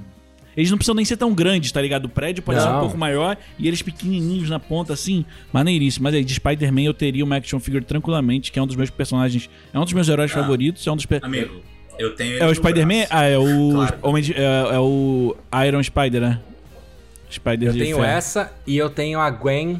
Eles não precisam nem ser tão grandes, tá ligado? O prédio pode ser um Não. pouco maior e eles pequenininhos na ponta, assim. Maneiríssimo. Mas aí, de Spider-Man eu teria uma action figure tranquilamente, que é um dos meus personagens. É um dos meus heróis Ah. favoritos. É um dos. Amigo, eu tenho ele É o Spider-Man? Ah, é o. Claro. Homem de- é, é o Iron Spider, né? Spider Eu tenho ferro. essa e eu tenho a Gwen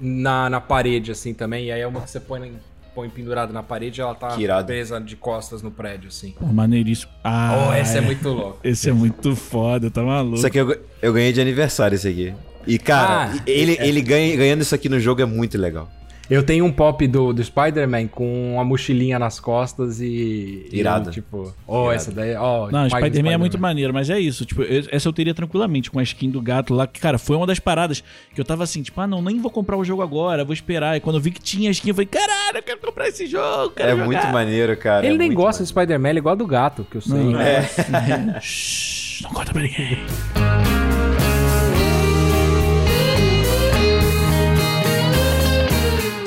na, na parede, assim, também. E aí é uma que você põe, põe pendurada na parede e ela tá presa de costas no prédio, assim. Pô, maneiríssimo. Ah, oh, essa é muito louca. Esse é muito foda, tá maluco. Isso aqui eu, eu ganhei de aniversário, esse aqui. E, cara, Ah, ele, ele ganha, ganhando isso aqui no jogo é muito legal. Eu tenho um pop do, do Spider-Man com uma mochilinha nas costas e. Irado. E, tipo, oh, Irado. essa daí. Oh, Não, Spider-Man é muito maneiro, mas é isso. Tipo, eu- essa eu teria tranquilamente com a skin do gato lá. Que, cara, foi uma das paradas que eu tava assim, tipo, ah, não, nem vou comprar o jogo agora, vou esperar. E quando eu vi que tinha a skin, eu falei, caralho, eu quero comprar esse jogo, É jogar. muito maneiro, cara. Ele é nem gosta do Spider-Man, ele é igual do gato, que eu sei. Não, né? é. Shhh, não conta pra ninguém.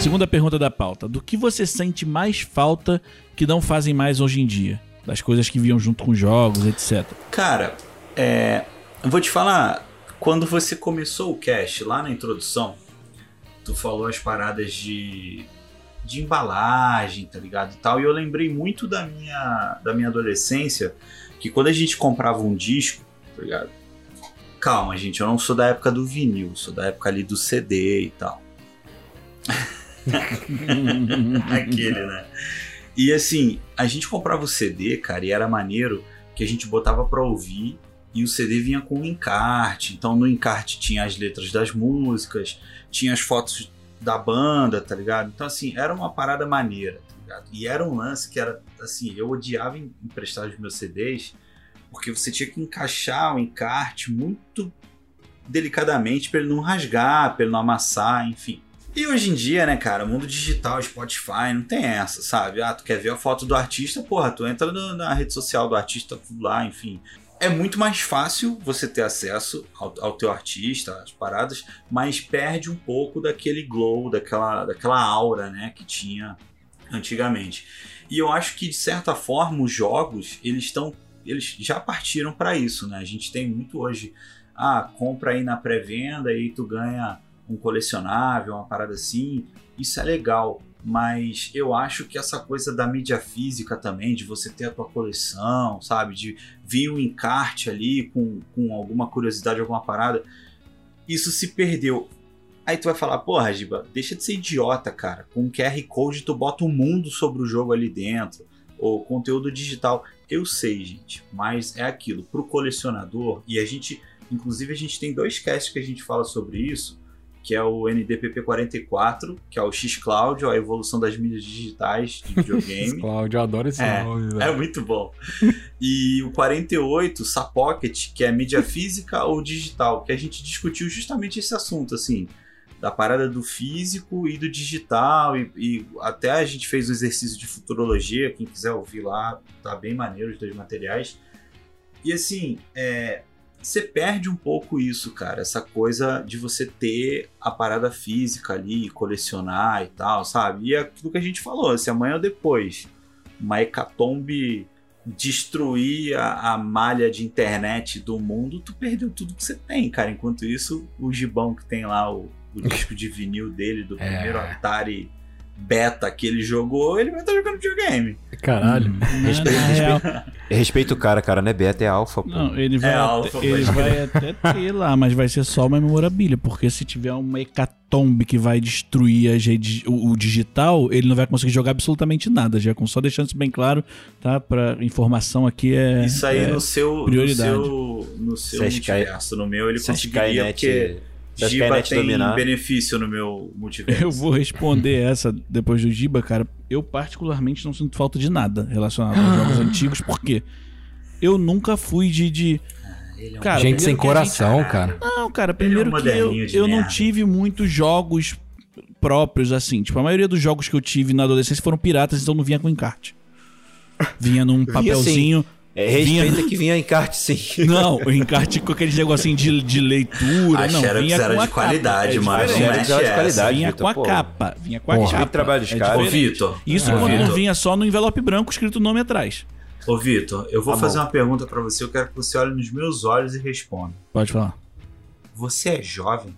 Segunda pergunta da pauta. Do que você sente mais falta que não fazem mais hoje em dia? Das coisas que vinham junto com jogos, etc. Cara, é, eu vou te falar, quando você começou o cast lá na introdução, tu falou as paradas de, de embalagem, tá ligado? E tal, e eu lembrei muito da minha, da minha adolescência, que quando a gente comprava um disco, tá ligado? Calma, gente, eu não sou da época do vinil, sou da época ali do CD e tal. Aquele, né? E assim, a gente comprava o CD, cara, e era maneiro que a gente botava pra ouvir e o CD vinha com um encarte. Então no encarte tinha as letras das músicas, tinha as fotos da banda, tá ligado? Então assim, era uma parada maneira, tá ligado? E era um lance que era assim, eu odiava em- emprestar os meus CDs porque você tinha que encaixar o encarte muito delicadamente pra ele não rasgar, pra ele não amassar, enfim. E hoje em dia, né, cara, mundo digital, Spotify, não tem essa, sabe? Ah, tu quer ver a foto do artista, porra, tu entra no- na rede social do artista, lá, enfim. É muito mais fácil você ter acesso ao, ao teu artista, às paradas, mas perde um pouco daquele glow, daquela, daquela aura, né, que tinha antigamente. E eu acho que, de certa forma, os jogos, eles estão. Eles já partiram para isso, né? A gente tem muito hoje. Ah, compra aí na pré-venda e tu ganha um colecionável, uma parada assim. Isso é legal. Mas eu acho que essa coisa da mídia física também, de você ter a tua coleção, sabe? De vir um encarte ali com, com alguma curiosidade, alguma parada. Isso se perdeu. Aí tu vai falar, porra, Giba, deixa de ser idiota, cara. Com QR Code tu bota um mundo sobre o jogo ali dentro. Ou conteúdo digital. Eu sei, gente, mas é aquilo. Pro colecionador, e a gente, inclusive, a gente tem dois casts que a gente fala sobre isso, que é o NDPP44, que é o X-Cloud, a evolução das mídias digitais de videogame. Cláudio, eu adoro esse É, nome, velho. É muito bom. E o 48, Sapocket, que é mídia física ou digital, que a gente discutiu justamente esse assunto, assim, da parada do físico e do digital, e, e até a gente fez um exercício de futurologia, quem quiser ouvir lá, tá bem maneiro os dois materiais. E assim, é, você perde um pouco isso, cara, essa coisa de você ter a parada física ali, colecionar e tal, sabe? E é aquilo que a gente falou, se amanhã ou depois uma hecatombe destruir a, a malha de internet do mundo, tu perdeu tudo que você tem, cara. Enquanto isso, o gibão que tem lá, o, o disco de vinil dele, do É. primeiro Atari beta que ele jogou, ele vai estar jogando videogame. Caralho. Respeito, Na real, Respeita o cara, cara, não é beta, é alfa, pô. Não, ele vai, É até, alfa, ele vai até ter lá, mas vai ser só uma memorabilia, porque se tiver uma hecatombe que vai destruir redes- o, o digital, ele não vai conseguir jogar absolutamente nada, já com só deixando isso bem claro, tá? Pra informação aqui é Isso aí é, no seu prioridade. no seu, no seu Se. No meu ele Se conseguiria, Skynet, porque se a Giba Skynet tem dominar... benefício no meu multiverso. Eu vou responder essa depois do Giba, cara. Eu particularmente não sinto falta de nada relacionado aos jogos antigos, porque eu nunca fui de. de... Ele é um Cara, gente sem primeiro coração, gente- cara. Não, cara, Ele é um primeiro que eu, eu não tive muitos jogos próprios assim. Tipo, a maioria dos jogos que eu tive na adolescência foram piratas, então não vinha com encarte. Vinha num papelzinho. É, respeita Vinha- que vinha encarte, sim. Não, o encarte com aquele negocinho de, de leitura. A não, Xerox vinha era com a de qualidade, capa. mano. É Não diferente. mexe era de qualidade. Vinha Vitor, com a pô. capa. Vinha com a Porra. capa. Trabalho dos É. Ô, diferente. Vitor. Isso Ô, quando não vinha só no envelope branco escrito o nome atrás. Ô, Vitor, eu vou Tá fazer bom. uma pergunta pra você. Eu quero que você olhe nos meus olhos e responda. Pode falar. Você é jovem?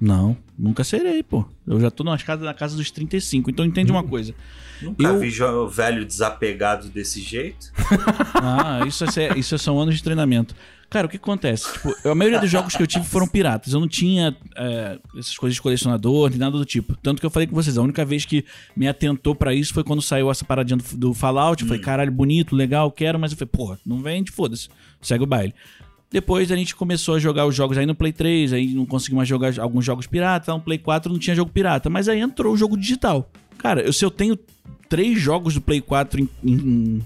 Não, nunca serei, pô. Eu já tô nas casas, na casa dos 35, então entende uma coisa. Nunca Eu- vi velho desapegado desse jeito? Ah, isso é, isso são anos de treinamento. Cara, o que acontece? Tipo, a maioria dos jogos que eu tive foram piratas. Eu não tinha é, essas coisas de colecionador, nem nada do tipo. Tanto que eu falei com vocês, a única vez que me atentou pra isso foi quando saiu essa paradinha do, do Fallout. Eu falei, caralho, bonito, legal, quero, mas eu falei, porra, não vende, foda-se. Segue o baile. Depois a gente começou a jogar os jogos aí no Play 3, aí não conseguimos mais jogar alguns jogos pirata, no Play 4 não tinha jogo pirata, mas aí entrou o jogo digital. Cara, eu, se eu tenho três jogos do Play 4 em, em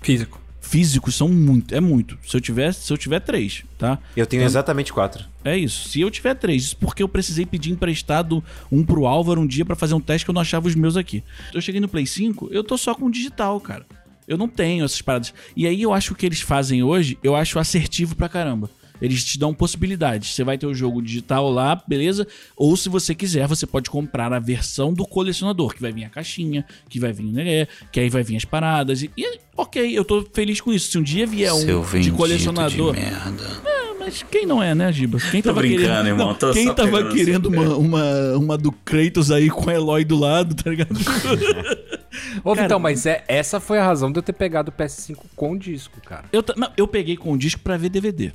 Físico. físicos, são muito, é muito. Se eu tiver, se eu tiver três, tá? Eu tenho exatamente quatro. É isso. Se eu tiver três, isso porque eu precisei pedir emprestado um pro Álvaro um dia pra fazer um teste que eu não achava os meus aqui. Eu cheguei no Play 5, eu tô só com digital, cara. Eu não tenho essas paradas. E aí eu acho que o que eles fazem hoje, eu acho assertivo pra caramba. Eles te dão possibilidades. Você vai ter o jogo digital lá, beleza? Ou se você quiser, você pode comprar a versão do colecionador, que vai vir a caixinha, que vai vir o negé, que aí vai vir as paradas. E, e, ok, eu tô feliz com isso. Se um dia vier um de colecionador. É, mas quem não é, né, Giba? Quem Tô tava brincando, querendo, irmão, Não, tô quem só tava querendo uma, uma, uma do Kratos aí com o Eloy do lado, tá ligado? Ô, Cara- Vitão, mas é, essa foi a razão de eu ter pegado o PS5 com disco, cara. eu, não, eu peguei com o disco pra ver DVD.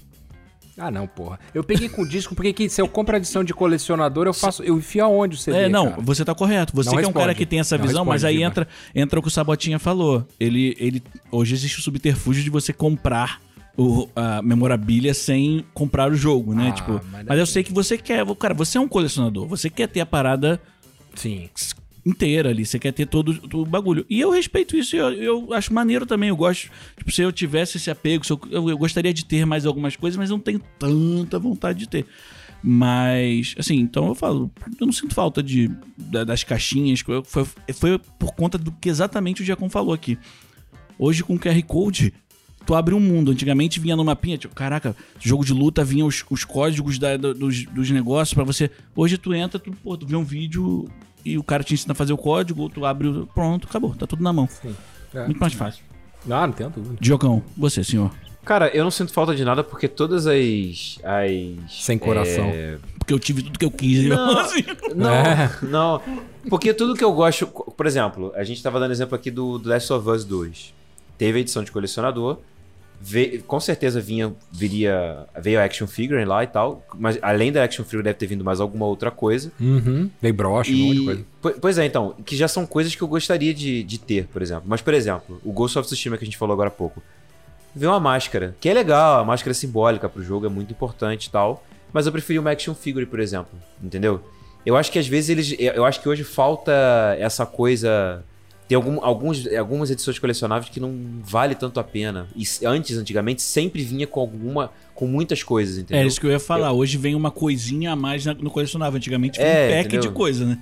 Ah, não, porra. Eu peguei com disco porque que, se eu compro a edição de colecionador, eu faço. Eu enfio aonde o CD? É, não, cara? você tá correto. Você Não que é um cara que tem essa Não visão, mas responde, aí Giba. entra, entra o que o Sabotinha falou. Ele, ele, hoje existe o subterfúgio de você comprar o, a memorabilia sem comprar o jogo, né? Ah, tipo, mas mas, eu sei que você quer. Cara, você é um colecionador. Você quer ter a parada Sim. Inteira ali. Você quer ter todo, o bagulho. E eu respeito isso. Eu, eu acho maneiro também. Eu gosto. Tipo, se eu tivesse esse apego, eu, eu, eu gostaria de ter mais algumas coisas, mas eu não tenho tanta vontade de ter. Mas, assim, então eu falo, eu não sinto falta de, da- das caixinhas. Foi, foi por conta do que exatamente o Giacom falou aqui. Hoje com QR Code, tu abre um mundo. Antigamente vinha no mapinha, tipo, caraca, jogo de luta vinha os, os códigos da- do- dos, dos negócios pra você. Hoje tu entra, tu, pô, tu vê um vídeo e o cara te ensina a fazer o código, tu abre o. Pronto, acabou, tá tudo na mão. É. Muito mais fácil. Ah, não tenho dúvida. Diocão, você, senhor. Cara, eu não sinto falta de nada porque todas as. as Sem coração. é, Porque eu tive tudo que eu quis. Não. assim. Não, É. não. Porque tudo que eu gosto. Por exemplo, a gente tava dando exemplo aqui do, do Last of Us 2. Teve a edição de colecionador. Ve- com certeza vinha, viria. Veio a action figure lá e tal. Mas além da action figure deve ter vindo mais alguma outra coisa. Uhum. Dei broche, um monte de E, coisa. po- pois é, então, que já são coisas que eu gostaria de, de ter, por exemplo. Mas, por exemplo, o Ghost of Tsushima que a gente falou agora há pouco. Veio uma máscara, que é legal, a máscara é simbólica pro jogo, é muito importante e tal. Mas eu preferi uma action figure, por exemplo. Entendeu? Eu acho que às vezes eles. Eu acho que hoje falta essa coisa. Tem algum, alguns, algumas edições colecionáveis que não vale tanto a pena. E antes, antigamente, sempre vinha com alguma. com muitas coisas, entendeu? É isso que eu ia falar. Hoje vem uma coisinha a mais no colecionável. Antigamente vinha É, um pack entendeu? de coisa, né?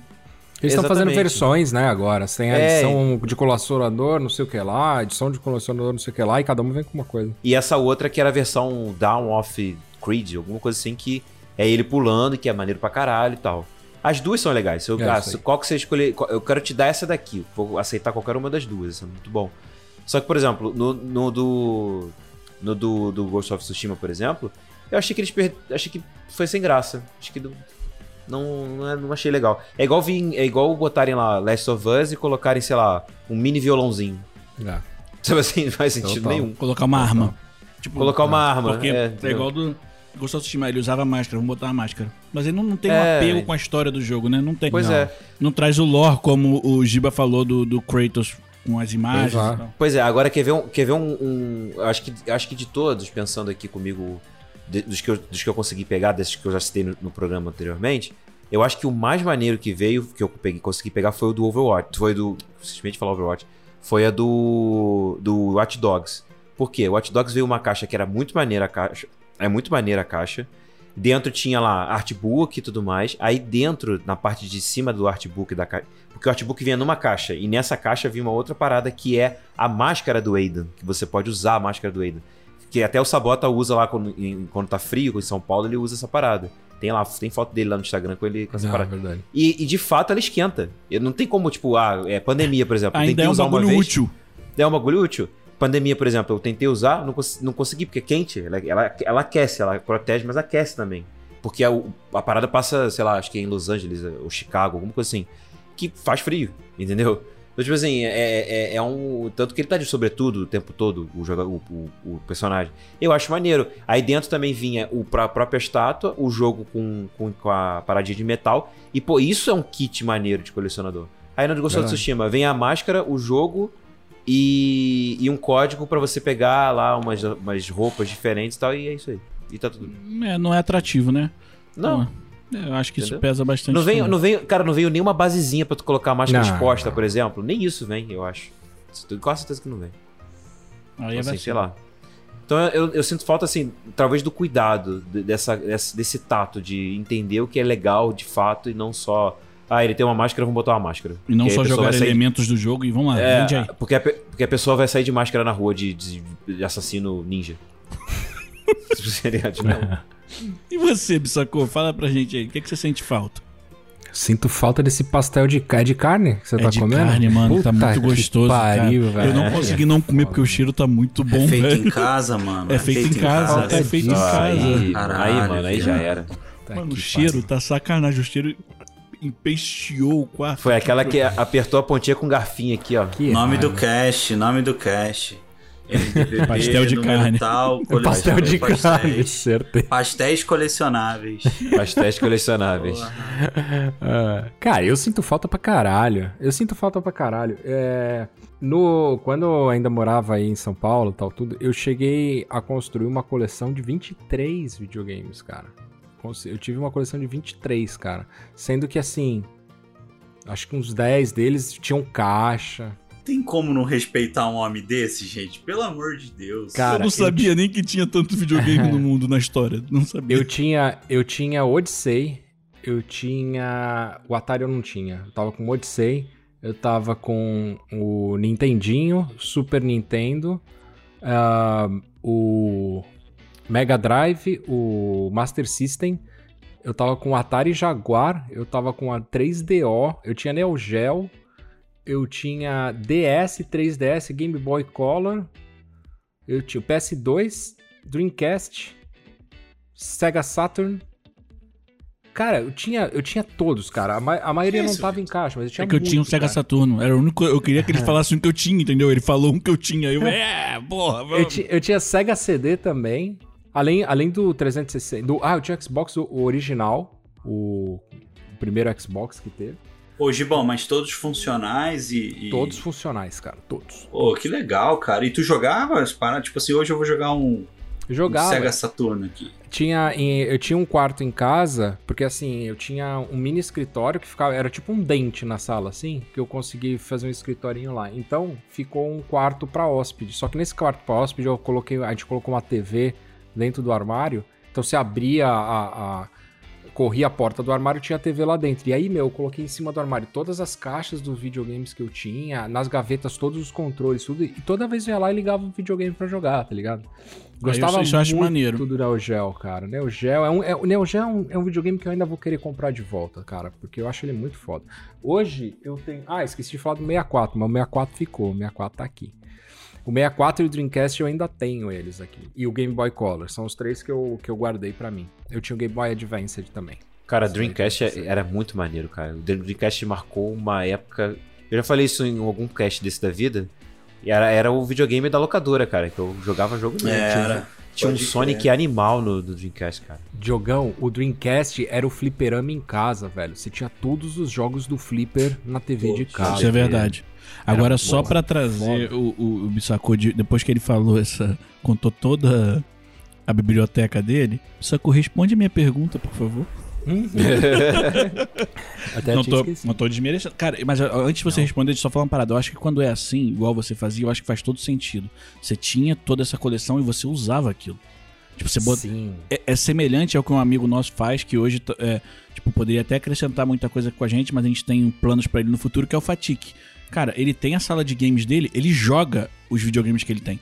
Eles estão fazendo versões, né, agora. Você tem a É. edição de colecionador, não sei o que lá, edição de colecionador, não sei o que lá, e cada um vem com uma coisa. E essa outra que era a versão Down of Creed, alguma coisa assim, que é ele pulando, que é maneiro pra caralho e tal. As duas são legais. Se eu, É, ah, se- qual que você escolher. qual- Eu quero te dar essa daqui. Vou aceitar qualquer uma das duas. Isso é muito bom. Só que, por exemplo, no, no do. No do, do Ghost of Tsushima, por exemplo, eu achei que eles per... achei que foi sem graça. Acho que não, não, não, é- achei legal. É igual vir, é igual botarem lá Last of Us e colocarem, sei lá, um mini violãozinho. É. Sabe assim, não faz sentido Total. nenhum. Colocar uma arma. Tipo, Colocar uma arma. Porque é, é, igual do Ghost of Tsushima, ele usava máscara, vamos botar uma máscara. Mas ele não, não tem um É. apego com a história do jogo, né? Não tem. Pois não. é. Não traz o lore como o Giba falou do, do Kratos com as imagens. Pois é. e tal. Pois é, agora quer ver um. Quer ver um, um- acho, que, acho que de todos, pensando aqui comigo, de- dos, que eu, dos que eu consegui pegar, desses que eu já citei no, no programa anteriormente, eu acho que o mais maneiro que veio, que eu peguei, consegui pegar, foi o do Overwatch. Foi do. Simplesmente falar Overwatch. Foi a do. do Watch Dogs. Por quê? O Watch Dogs veio uma caixa que era muito maneira a caixa. É muito maneira a caixa. Dentro tinha lá artbook e tudo mais. Aí dentro, na parte de cima do artbook da caixa. Porque o artbook vinha numa caixa. E nessa caixa vinha uma outra parada que é a máscara do Aiden. Que você pode usar a máscara do Aiden. Que até o Sabota usa lá quando, quando tá frio, em São Paulo, ele usa essa parada. Tem lá, tem foto dele lá no Instagram com ele com essa Ah, parada. verdade. E, e de fato ela esquenta. Não tem como, tipo, ah, é pandemia, por exemplo. Ainda é um bagulho útil. É um bagulho útil. Pandemia, por exemplo, eu tentei usar, não, cons- não consegui, porque é quente. Ela, ela, ela aquece, ela protege, mas aquece também. Porque a, a parada passa, sei lá, acho que é em Los Angeles ou Chicago, alguma coisa assim. Que faz frio, entendeu? Então, tipo assim, é, é, é um. Tanto que ele tá de sobretudo o tempo todo, o, o, o, o personagem. Eu acho maneiro. Aí dentro também vinha o, pra- a própria estátua, o jogo com, com, com a paradinha de metal. E, pô, isso é um kit maneiro de colecionador. Aí no Ghost of. Tsushima vem a máscara, o jogo e, e um código pra você pegar lá umas, umas roupas diferentes e tal, e é isso aí. E tá tudo. É, não é atrativo, né? Não, Então, é, eu acho que isso Entendeu? pesa bastante. não veio, também. não veio, cara, não veio nenhuma basezinha pra tu colocar a máscara Não. exposta, por exemplo. Nem isso vem, eu acho. Quase certeza que não vem. Aí é assim, vacilo. sei lá. Então eu, eu sinto falta, assim, talvez do cuidado, de- dessa, desse, desse tato de entender o que é legal de fato e não só. Ah, ele tem uma máscara, vamos botar uma máscara. E não Porque só jogar elementos do jogo e vamos lá, É, vende aí. porque, a, pe- porque a pessoa vai sair de máscara na rua de, de- de assassino ninja. Seria, tipo, E você, Bissacô, fala pra gente aí, o que, que você sente falta? Sinto falta desse pastel de, é de carne que você é tá de comendo. carne, mano, tá Puta muito que gostoso, Pariu, cara. Eu não velho. consegui não comer porque o cheiro tá muito bom, é feito velho. em casa, mano. É feito em casa, é feito em casa. aí, Caralho, aí, mano, aí já velho. era. Tá Mano, que o cheiro pariu. tá sacanagem, o cheiro empesteou o quarto. Foi aquela que apertou a pontinha com um garfinho aqui, ó. Que Nome do cast, nome do cast. MDBB, Pastel de carne. Tal, pastel de pastéis. carne, certeza. Pastéis colecionáveis. Pastéis colecionáveis. Ah, cara, eu sinto falta pra caralho. Eu sinto falta pra caralho. É, no, quando eu ainda morava aí em São Paulo tal, tudo, eu cheguei a construir uma coleção de 23 videogames, cara. Eu tive uma coleção de 23, cara. Sendo que assim. Acho que uns 10 deles tinham caixa. Tem como não respeitar um homem desse, gente? Pelo amor de Deus. Cara, eu não sabia nem que tinha tanto videogame no mundo na história. Não sabia. Eu tinha, eu tinha Odyssey, eu tinha. O Atari eu não tinha. Eu tava com o Odyssey, eu tava com o Nintendinho, Super Nintendo, ah, o Mega Drive, o Master System. Eu tava com o Atari Jaguar, eu tava com a 3DO, eu tinha Neo Geo, eu tinha DS, 3DS, Game Boy Color, eu tinha o PS2, Dreamcast, Sega Saturn. Cara, eu tinha, eu tinha todos, cara. A, ma- a maioria Que não isso, tava gente? em caixa, mas eu tinha É que eu tinha um Sega cara. Saturno. Era o único. Eu queria que ele falasse um que eu tinha, entendeu? Ele falou um que eu tinha. Eu, é, porra, Eu, vamos. ti- eu tinha Sega CD também. Além, além do 360. Do, ah, eu tinha Xbox o, o original. O, o primeiro Xbox que teve. Ô, Gibão, mas todos funcionais e. e- Todos funcionais, cara. Todos. Pô, que legal, cara. E tu jogava as paradas? Tipo assim, hoje eu vou jogar um, um jogava. Sega Saturno aqui. Tinha, eu tinha um quarto em casa, porque assim, eu tinha um mini escritório que ficava, era tipo um dente na sala, assim, que eu consegui fazer um escritorinho lá. Então, ficou um quarto pra hóspede. Só que nesse quarto pra hóspede, eu coloquei, a gente colocou uma TV dentro do armário. Então, você abria a, a- corria a porta do armário, tinha a TV lá dentro. E aí, meu, eu coloquei em cima do armário todas as caixas dos videogames que eu tinha, nas gavetas todos os controles, tudo. E toda vez eu ia lá e ligava o videogame pra jogar, tá ligado? Gostava isso muito maneiro. do Neo Geo, cara. Neo Geo é um, é, o Neo Geo é um, é um videogame que eu ainda vou querer comprar de volta, cara, porque eu acho ele muito foda. Hoje eu tenho. Ah, esqueci de falar do 64, mas o 64 ficou, o 64 tá aqui. O 64 e o Dreamcast eu ainda tenho eles aqui. E o Game Boy Color, são os três que eu, que eu guardei pra mim. Eu tinha o Game Boy Advanced também. Cara, Dreamcast aí. era muito maneiro, cara. O Dreamcast marcou uma época. Eu já falei isso em algum cast desse da vida. E era, era o videogame da locadora, cara. Que eu jogava jogo mesmo. Tinha, Era. tinha um Sonic animal no do Dreamcast, cara. Diogão, o Dreamcast era o fliperama em casa, velho. Você tinha todos os jogos do flipper na TV de Putz, casa. Isso é verdade. Agora, Era só pra trazer o, o, o Bissacô, de- depois que ele falou essa. contou toda a biblioteca dele, Bissacô, responde a minha pergunta, por favor. Até não, tô, não tô desmerecendo. Cara, mas antes de você responder, deixa eu só falar uma parada. Eu acho que quando é assim, igual você fazia, eu acho que faz todo sentido. Você tinha toda essa coleção e você usava aquilo. Tipo, você bota, Sim. é, é semelhante ao que um amigo nosso faz, que hoje é, tipo, poderia até acrescentar muita coisa com a gente, mas a gente tem planos pra ele no futuro, que é o Fatik. Cara, ele tem a sala de games dele, ele joga os videogames que ele tem.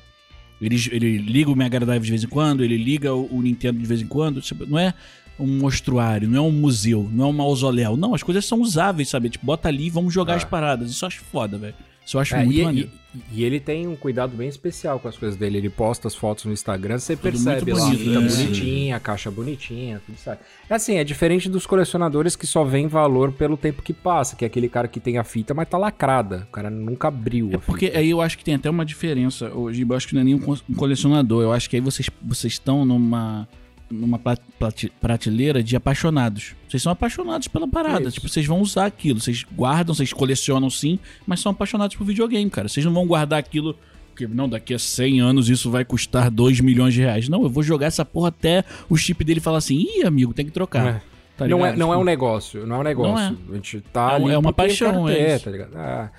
Ele, ele liga o Mega Drive de vez em quando, ele liga o, o Nintendo de vez em quando. Não é um mostruário, não é um museu, não é um mausoléu. Não, as coisas são usáveis, sabe? Tipo, bota ali e vamos jogar Ah. as paradas. Isso eu acho foda, velho. Isso eu acho É, muito e, maneiro. e- e ele tem um cuidado bem especial com as coisas dele. Ele posta as fotos no Instagram, você Tudo percebe lá, a bonito, né? bonitinha, a caixa bonitinha, tudo certo. É assim, é diferente dos colecionadores que só vem valor pelo tempo que passa, que é aquele cara que tem a fita, mas tá lacrada. O cara nunca abriu É porque fita. aí eu acho que tem até uma diferença. Hoje eu acho que não é nem um co- um colecionador. Eu acho que aí vocês vocês estão numa numa prateleira de apaixonados. Vocês são apaixonados pela parada. Isso. Tipo, vocês vão usar aquilo. Vocês guardam, vocês colecionam sim, mas são apaixonados por videogame, cara. Vocês não vão guardar aquilo porque não, daqui a 100 anos isso vai custar 2 milhões de reais. Não, eu vou jogar essa porra até o chip dele falar assim: ih, amigo, tem que trocar. É. Tá não, é, ligado? não é Tipo, um negócio, não é um negócio. Não A gente tá É ali é uma paixão, é ter, tá ligado? Ah.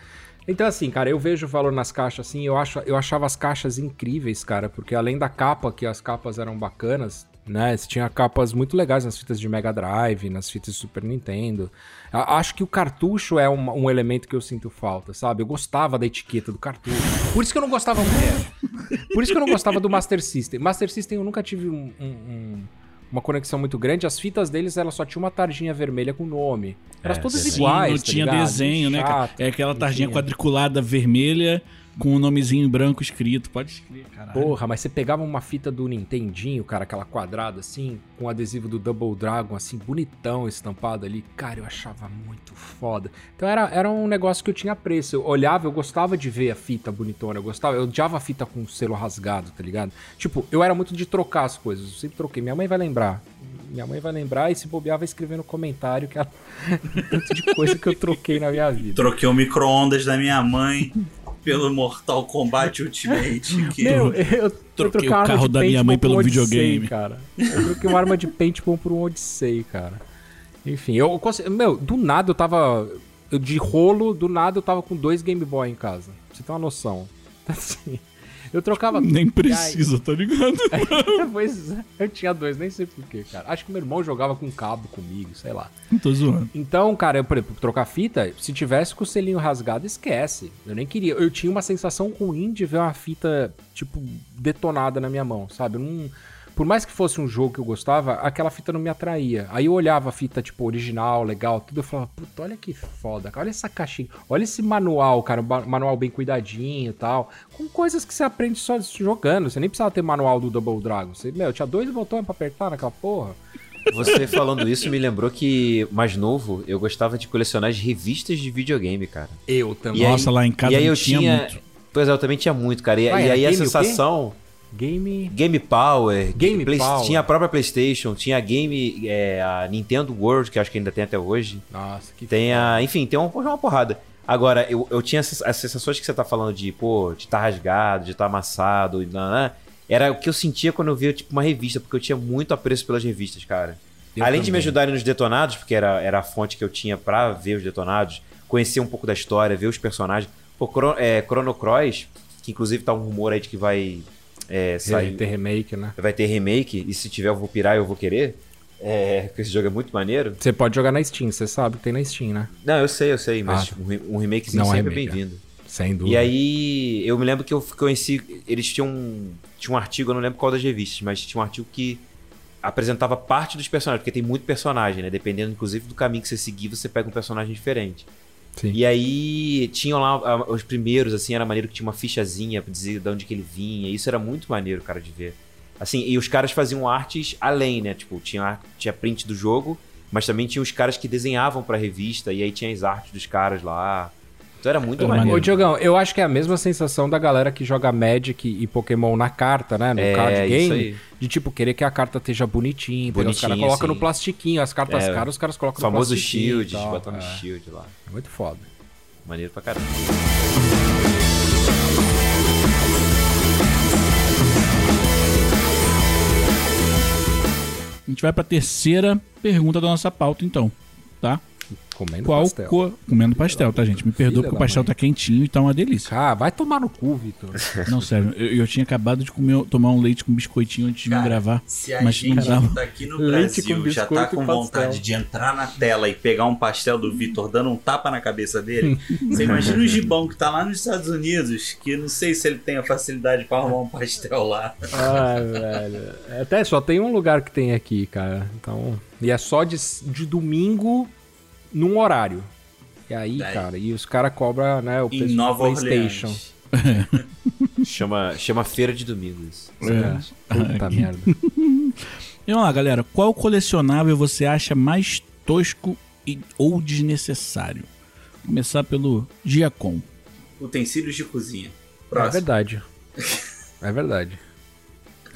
Então, assim, cara, eu vejo valor nas caixas, assim, eu, acho, eu achava as caixas incríveis, cara, porque além da capa, que as capas eram bacanas, né, você tinha capas muito legais nas fitas de Mega Drive, nas fitas de Super Nintendo. Acho que o cartucho é um, um elemento que eu sinto falta, sabe? Eu gostava da etiqueta do cartucho. Por isso que eu não gostava muito. Por isso que eu não gostava do Master System. Master System eu nunca tive um- um- um- uma conexão muito grande. As fitas deles, elas só tinham uma tarjinha vermelha com nome. Eram todas Sim, iguais. não tá tinha ligado? desenho, né? Chato, É aquela tarjinha tinha. quadriculada vermelha com um nomezinho em branco escrito. Pode escrever, caralho. Porra, mas você pegava uma fita do Nintendinho, cara, aquela quadrada assim, com adesivo do Double Dragon, assim, bonitão estampado ali. Cara, eu achava muito foda. Então era, era um negócio que eu tinha preço. Eu olhava, eu gostava de ver a fita bonitona. Eu gostava, eu odiava a fita com selo rasgado, tá ligado? Tipo, eu era muito de trocar as coisas. Eu sempre troquei. Minha mãe vai lembrar. Minha mãe vai lembrar e se bobear vai escrever no comentário que ela... tanto de coisa que eu troquei na minha vida. Troquei o micro-ondas da minha mãe pelo Mortal Kombat Ultimate. Que... Meu, eu, eu Troquei troquei o carro da minha mãe um pelo Odyssey, videogame. cara. Eu troquei uma arma de paintball por um Odyssey, cara. Enfim, eu consegui, meu, do nada eu tava eu de rolo, do nada eu tava com dois Game Boy em casa. Pra você ter uma noção. Assim, eu trocava Nem precisa, tá ligado? pois é, eu tinha dois, nem sei porquê, cara. Acho que meu irmão jogava com cabo comigo, sei lá. Não tô zoando. Então, cara, eu, por exemplo, trocar fita, se tivesse com o selinho rasgado, esquece. Eu nem queria. Eu tinha uma sensação ruim de ver uma fita, tipo, detonada na minha mão, sabe? Eu não. Por mais que fosse um jogo que eu gostava, aquela fita não me atraía. Aí eu olhava a fita, tipo, original, legal, tudo, eu falava, puta, olha que foda, cara. Olha essa caixinha. Olha esse manual, cara, um manual bem cuidadinho e tal. Com coisas que você aprende só jogando. Você nem precisava ter manual do Double Dragon. Você, meu, tinha dois botões pra apertar naquela porra. Você falando isso me lembrou que, mais novo, eu gostava de colecionar as revistas de videogame, cara. Eu também. E aí- Nossa, lá em casa e aí eu tinha tinha. muito. Pois é, eu também tinha muito, cara. E, Ah, e aí a game o quê? sensação. Game. Game Power, Game Play- Power. tinha a própria PlayStation, tinha a Game, é, a Nintendo World, que acho que ainda tem até hoje. Nossa, que Tem a. Enfim, tem uma, uma porrada. Agora, eu, eu tinha essas, as sensações que você tá falando de, pô, de estar rasgado, de estar amassado, e nanã, era o que eu sentia quando eu via, tipo, uma revista, porque eu tinha muito apreço pelas revistas, cara. Eu Além de me também. ajudarem nos detonados, porque era, era a fonte que eu tinha pra ver os detonados, conhecer um pouco da história, ver os personagens. Pô, Chro- é, Chrono Cross, que inclusive tá um rumor aí de que vai é, sair Ter remake, né? vai ter remake, e se tiver eu vou pirar, eu vou querer. É, porque esse jogo é muito maneiro. Você pode jogar na Steam, você sabe que tem na Steam, né? Não, eu sei, eu sei, mas Ah, um, re- um remakezinho Não é sempre é remake, bem-vindo. Sem dúvida. E aí, eu me lembro que eu conheci. Eles tinham. um- Tinha um artigo, eu não lembro qual das revistas, mas tinha um artigo que apresentava parte dos personagens, porque tem muito personagem, né? Dependendo, inclusive, do caminho que você seguir, você pega um personagem diferente. Sim. E aí tinham lá ah, os primeiros, assim, era maneiro que tinha uma fichazinha pra dizer de onde que ele vinha. Isso era muito maneiro, cara, de ver. Assim, e os caras faziam artes além, né? Tipo, tinha, tinha print do jogo, mas também tinha os caras que desenhavam pra revista, e aí tinha as artes dos caras lá. Então era muito maneiro. maneiro. Ô, Diogão, eu acho que é a mesma sensação da galera que joga Magic e Pokémon na carta, né? No É, card isso game. aí. De tipo, querer que a carta esteja bonitinha. Porque os caras Bonitinha, colocam no plastiquinho. As cartas É, caras, os caras colocam famoso no plastiquinho. shield, e tal. botando é, shield lá. muito foda. Maneiro pra caramba. A gente vai pra terceira pergunta da nossa pauta, então. Tá? Comendo Qual pastel. cor. Comendo pastel, tá, gente? Me perdoa porque o pastel mãe. tá quentinho e tá uma delícia. Ah, vai tomar no cu, Vitor. Não, sério, eu, eu tinha acabado de comer, tomar um leite com biscoitinho antes de me Cara, gravar. Se a Mas gente não tá aqui no Leite Brasil já tá com vontade de entrar na tela e pegar um pastel do Vitor dando um tapa na cabeça dele, você imagina o gibão que tá lá nos Estados Unidos, que não sei se ele tem a facilidade pra arrumar um pastel lá. Ai, velho. Até só tem um lugar que tem aqui, cara. Então. E é só de, de domingo num horário. E aí, Daí. cara, e os caras cobram, né, o preço do Nova PlayStation. Chama, chama Feira de Domingos. É. Puta merda. E vamos lá, galera. Qual colecionável você acha mais tosco e, ou desnecessário? Vou começar pelo Giacom. Utensílios de cozinha. É Próximo. verdade. É verdade.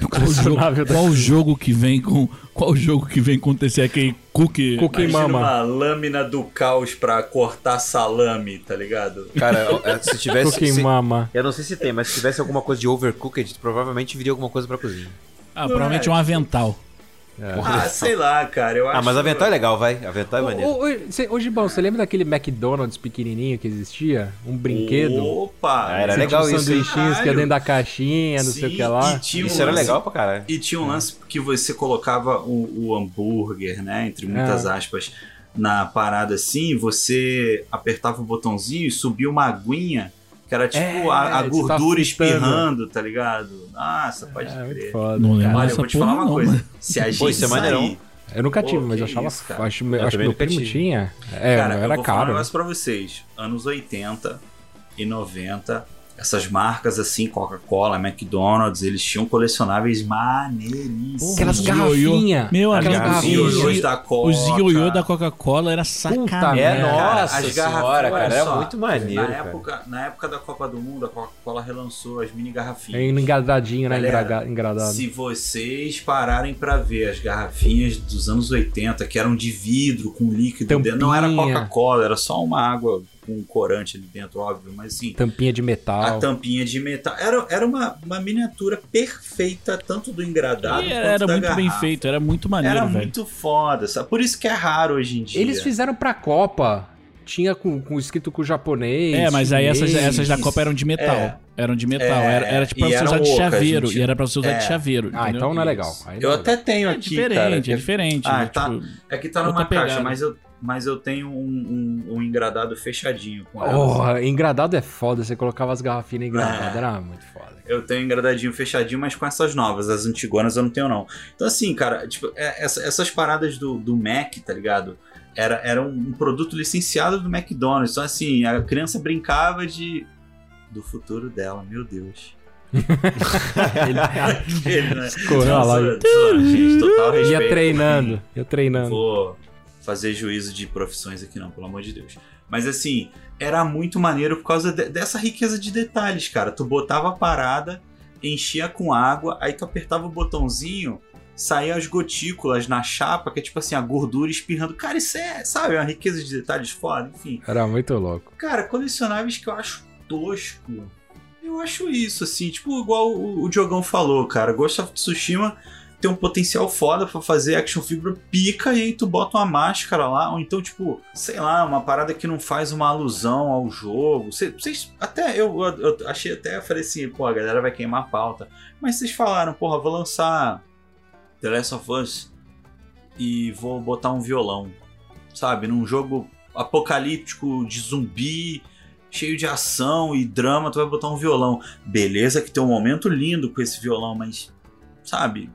Qual jogo, qual jogo que vem com. Qual jogo que vem com TC aquele cookie? Cookie Imagina Mama. uma lâmina do caos pra cortar salame, tá ligado? Cara, é, se tivesse. Cookie se- Mama. eu não sei se tem, mas se tivesse alguma coisa de overcooked, provavelmente viria alguma coisa pra cozinha. Ah, provavelmente um avental. Ah, sei lá, cara. Eu Ah, mas avental é legal, vai. Avental é maneiro. Ô, ô, cê- Ô, Gibão, você lembra daquele McDonald's pequenininho que existia? Um brinquedo? Opa! Ah, era legal tinha isso, sanduichinhos que Caralho. dentro da caixinha, não sei o Sim, que lá. e um Isso era lance- legal pra caralho. E tinha um lance que você colocava o, o hambúrguer, né? Entre muitas É. aspas, na parada assim, você apertava o botãozinho e subia uma aguinha, que era tipo É, a, a você gordura fritando. espirrando, tá ligado? Nossa, pode É, muito crer. foda. Não lembro. Olha, eu vou te falar uma não, coisa. mano. Se a gente Pô, isso é maneirão. Eu nunca Pô, tive, mas que eu achava. isso, cara. acho Eu acho que meu primo tive. tinha. É, Cara, era eu vou falar um caro. negócio pra vocês. Anos 80 e 90, essas marcas assim, Coca-Cola, McDonald's, eles tinham colecionáveis maneiríssimos. Aquelas garrafinhas. Meu, Aquelas aquelas Os garrafinhas. ioiôs da Coca. Os ioiô da Coca-Cola era sacanagem. É, nossa as senhora, garrafas- cara. Era só, muito maneiro, na cara. época, na época da Copa do Mundo, a Coca-Cola relançou as mini garrafinhas. É engradadinho, né? Galera, Engradado. Se vocês pararem pra ver as garrafinhas dos anos 80, que eram de vidro, com líquido dentro, não era Tampinha. Coca-Cola, era só uma água com corante ali dentro, óbvio, mas assim, Tampinha de a metal. tampinha de metal. Era, era uma, uma miniatura perfeita, tanto do engradado E quanto era da muito bem garrafa. feito, era muito maneiro, Era velho. muito foda, sabe? Por isso que é raro hoje em dia. Eles fizeram pra Copa. Tinha com, com escrito com japonês. É, mas aí essas, essas da Copa eram de metal. É. Eram de metal. É, era, era tipo pra você usar de chaveiro. gente. E era pra você usar É. de chaveiro. Ah, entendeu? então não é legal. Aí Eu é até tenho É aqui, diferente, cara. é diferente. Ah, né? tá. Tipo, É que tá numa caixa, pegada. mas eu, mas eu tenho um, um, um engradado fechadinho com ela. Porra, engradado é foda. Você colocava as garrafinhas engradadas. É. Era muito foda. Eu tenho engradadinho fechadinho, mas com essas novas. As antigonas eu não tenho, não. Então, assim, cara, tipo, é- essa- essas paradas do, do Mac, tá ligado? Era, era um produto licenciado do McDonald's. Então, assim, a criança brincava de. Do futuro dela, meu Deus. Ele, né? Correu lá. gente, total respeito. Ia treinando. Ia treinando. vou fazer juízo de profissões aqui não, pelo amor de Deus. Mas assim, era muito maneiro por causa de- dessa riqueza de detalhes, cara. Tu botava a parada, enchia com água, aí tu apertava o botãozinho, saía as gotículas na chapa, que é tipo assim, a gordura espirrando. Cara, isso é, sabe, uma riqueza de detalhes foda, enfim. Era muito louco. Cara, colecionáveis que eu acho tosco. Eu acho isso, assim, tipo, igual o, o Diogão falou, cara. Ghost of Tsushima tem um potencial foda pra fazer action figure pica e aí tu bota uma máscara lá, ou então, tipo, sei lá, uma parada que não faz uma alusão ao jogo. Cê- Vocês, até, eu, eu, eu achei até, eu falei assim, pô, a galera vai queimar a pauta. Mas vocês falaram, porra, vou lançar The Last of Us e vou botar um violão, sabe? Num jogo apocalíptico de zumbi, cheio de ação e drama, tu vai botar um violão. Beleza que tem um momento lindo com esse violão, mas sabe?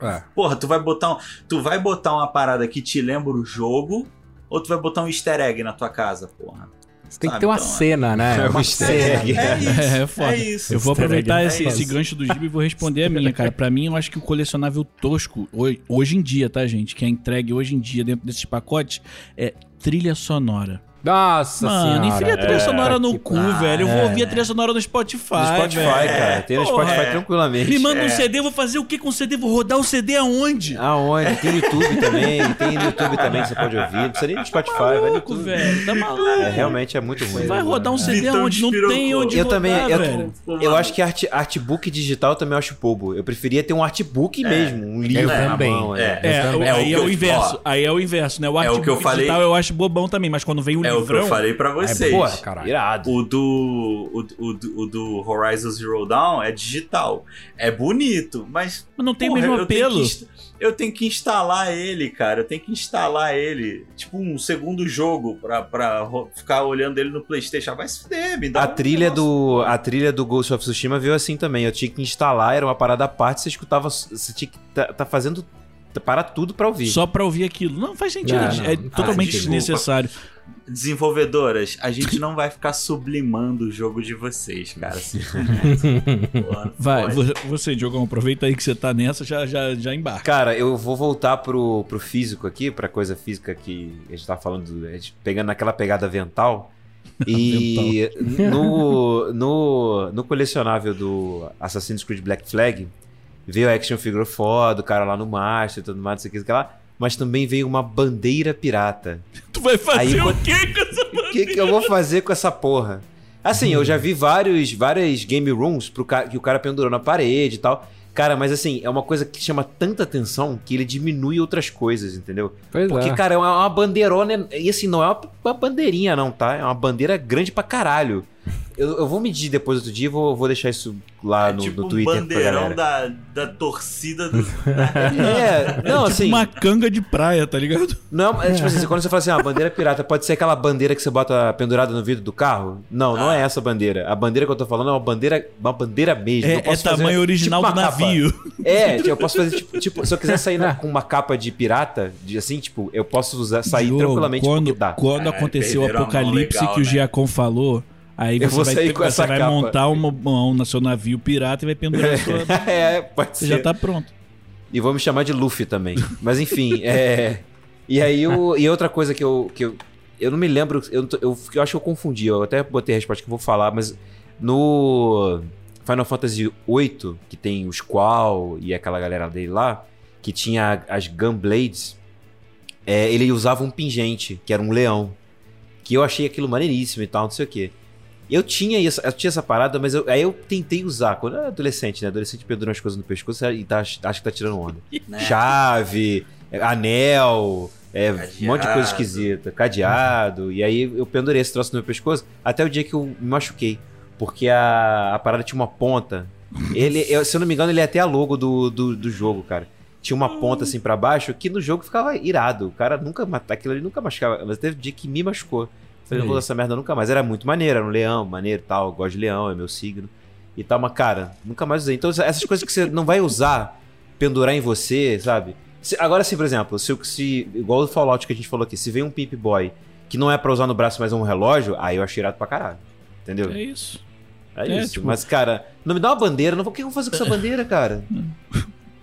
É. Porra, tu vai botar um, tu vai botar uma parada que te lembra o jogo ou tu vai botar um easter egg na tua casa, porra? Você tem que Sabe, ter uma então, é. cena, né? É um uma cena. egg. É isso. É, é foda. É isso. Eu vou aproveitar é esse, esse gancho do Gibi e vou responder a minha, cara. Pra mim, eu acho que o colecionável tosco, ho- hoje em dia, tá, gente? Que é entregue hoje em dia dentro desses pacotes, é trilha sonora. Nossa Mano, senhora. enfia a trilha É, sonora no que cu, velho. Eu vou É. ouvir a trilha sonora no Spotify. No Spotify, velho. cara. Tem no Porra, Spotify é. tranquilamente. Me manda um É. CD, eu vou fazer o que com o CD? Vou rodar o CD aonde? Aonde? Tem no YouTube também. Tem no YouTube também que você pode ouvir. Não precisa nem no Spotify, vai no Maluco, YouTube. velho. Tá maluco. É, realmente é muito ruim. Vai rodar um CD Vitão aonde? Não tem onde Eu rodar, também, eu, velho. eu acho que art, artbook digital também eu acho bobo. Eu preferia ter um artbook mesmo, um livro Eu na também. mão. É. É, também. aí É o é, inverso. aí é o inverso, né? O é o que eu artbook falei- digital eu acho bobão também, mas quando vem o É o que eu falei pra vocês. Porra, caralho. Irado. O do, o, o o do Horizon Zero Dawn é digital. É bonito, mas. Mas não tem porra, o mesmo eu tenho apelo. que inst- Eu tenho que instalar ele, cara. Eu tenho que instalar ele. Tipo um segundo jogo pra, pra ficar olhando ele no PlayStation. Ah, Vai se fuder, me dá A um trilha, negócio, do, a trilha do Ghost of Tsushima veio assim também. Eu tinha que instalar, era uma parada à parte, você escutava. Você tinha que tá, tá fazendo. Parar tudo pra ouvir. Só pra ouvir aquilo. Não faz sentido. Não, é não, é não totalmente desnecessário. Desenvolvedoras, a gente não vai ficar sublimando o jogo de vocês, cara. Porra, Vai, pode. vo- você, Diogão, aproveita aí que você tá nessa, já, já, já embarca. Cara, eu vou voltar pro, pro físico aqui, pra coisa física que a gente tava falando, do- a gente pegando naquela pegada vental. E no, no, no colecionável do Assassin's Creed Black Flag, veio a action figure foda, o cara lá no mastro e tudo mais, não sei o que, não sei o que lá. Mas também veio uma bandeira pirata. Tu vai fazer Aí, o quê com essa O que, que eu vou fazer com essa porra? Assim, eu já vi vários, várias game rooms pro ca- que o cara pendurou na parede e tal. Cara, mas assim, é uma coisa que chama tanta atenção que ele diminui outras coisas, entendeu? Pois Porque, é. cara, é uma, uma bandeirona. E assim, não é uma, uma bandeirinha, não, tá? É uma bandeira grande pra caralho. Eu, eu vou medir depois outro dia e vou, vou deixar isso lá É no, tipo no um Twitter pra bandeirão galera. da, da torcida do. É, não, tipo assim. uma canga de praia, tá ligado? Não, é tipo assim, quando você fala assim, ah, bandeira pirata, pode ser aquela bandeira que você bota pendurada no vidro do carro? Não, não é essa bandeira. A bandeira que eu tô falando é uma bandeira, uma bandeira mesmo. É, é tamanho original tipo, do uma capa. navio. É, tipo, eu posso fazer, tipo, tipo, se eu quiser sair na- com uma capa de pirata, de assim, tipo, eu posso usar, sair Diogo, tranquilamente quando, porque dá. quando É, aconteceu o apocalipse legal, que o né? Giacom falou, aí Eu você vai, ter- você vai montar uma mão no seu navio pirata e vai pendurar a sua... é, pode Você ser. já tá pronto. E vou me chamar de Luffy também. Mas enfim, é. E aí, o... e outra coisa que eu. Que eu, eu não me lembro. Eu, eu, eu acho que eu confundi. Eu até botei a resposta que eu vou falar, mas no Final Fantasy VIII, que tem o Squall e aquela galera dele lá, que tinha as Gunblades, é, ele usava um pingente, que era um leão. Que eu achei aquilo maneiríssimo e tal, não sei o quê. Eu tinha, essa, eu tinha essa parada, mas eu- aí eu tentei usar. Quando eu era adolescente, né? Adolescente pendurando as coisas no pescoço e tá, acho que tá tirando onda. né? Chave, anel, é, um monte de coisa esquisita, cadeado. E aí eu pendurei esse troço no meu pescoço até o dia que eu me machuquei. Porque a, a parada tinha uma ponta. Ele, eu- se eu não me engano, ele é até a logo do, do, do jogo, cara. Tinha uma ponta assim pra baixo que no jogo ficava irado. O cara nunca. Aquilo ali nunca machucava. Mas teve um dia que me machucou. Falei, não vou usar essa merda nunca mais. Era muito maneiro, era um leão, maneiro e tal. Gosto de leão, é meu signo. E tal, mas cara, nunca mais usei. Então, essas coisas que você não vai usar, pendurar em você, sabe? Se- agora sim, por exemplo, se, se igual o Fallout que a gente falou aqui, se vem um Pimp Boy que não é pra usar no braço, mas é um relógio, aí eu achei irado pra caralho. Entendeu? É isso. É, é, isso. tipo- Mas, cara, não me dá uma bandeira. Não, o que eu vou fazer com essa bandeira, cara?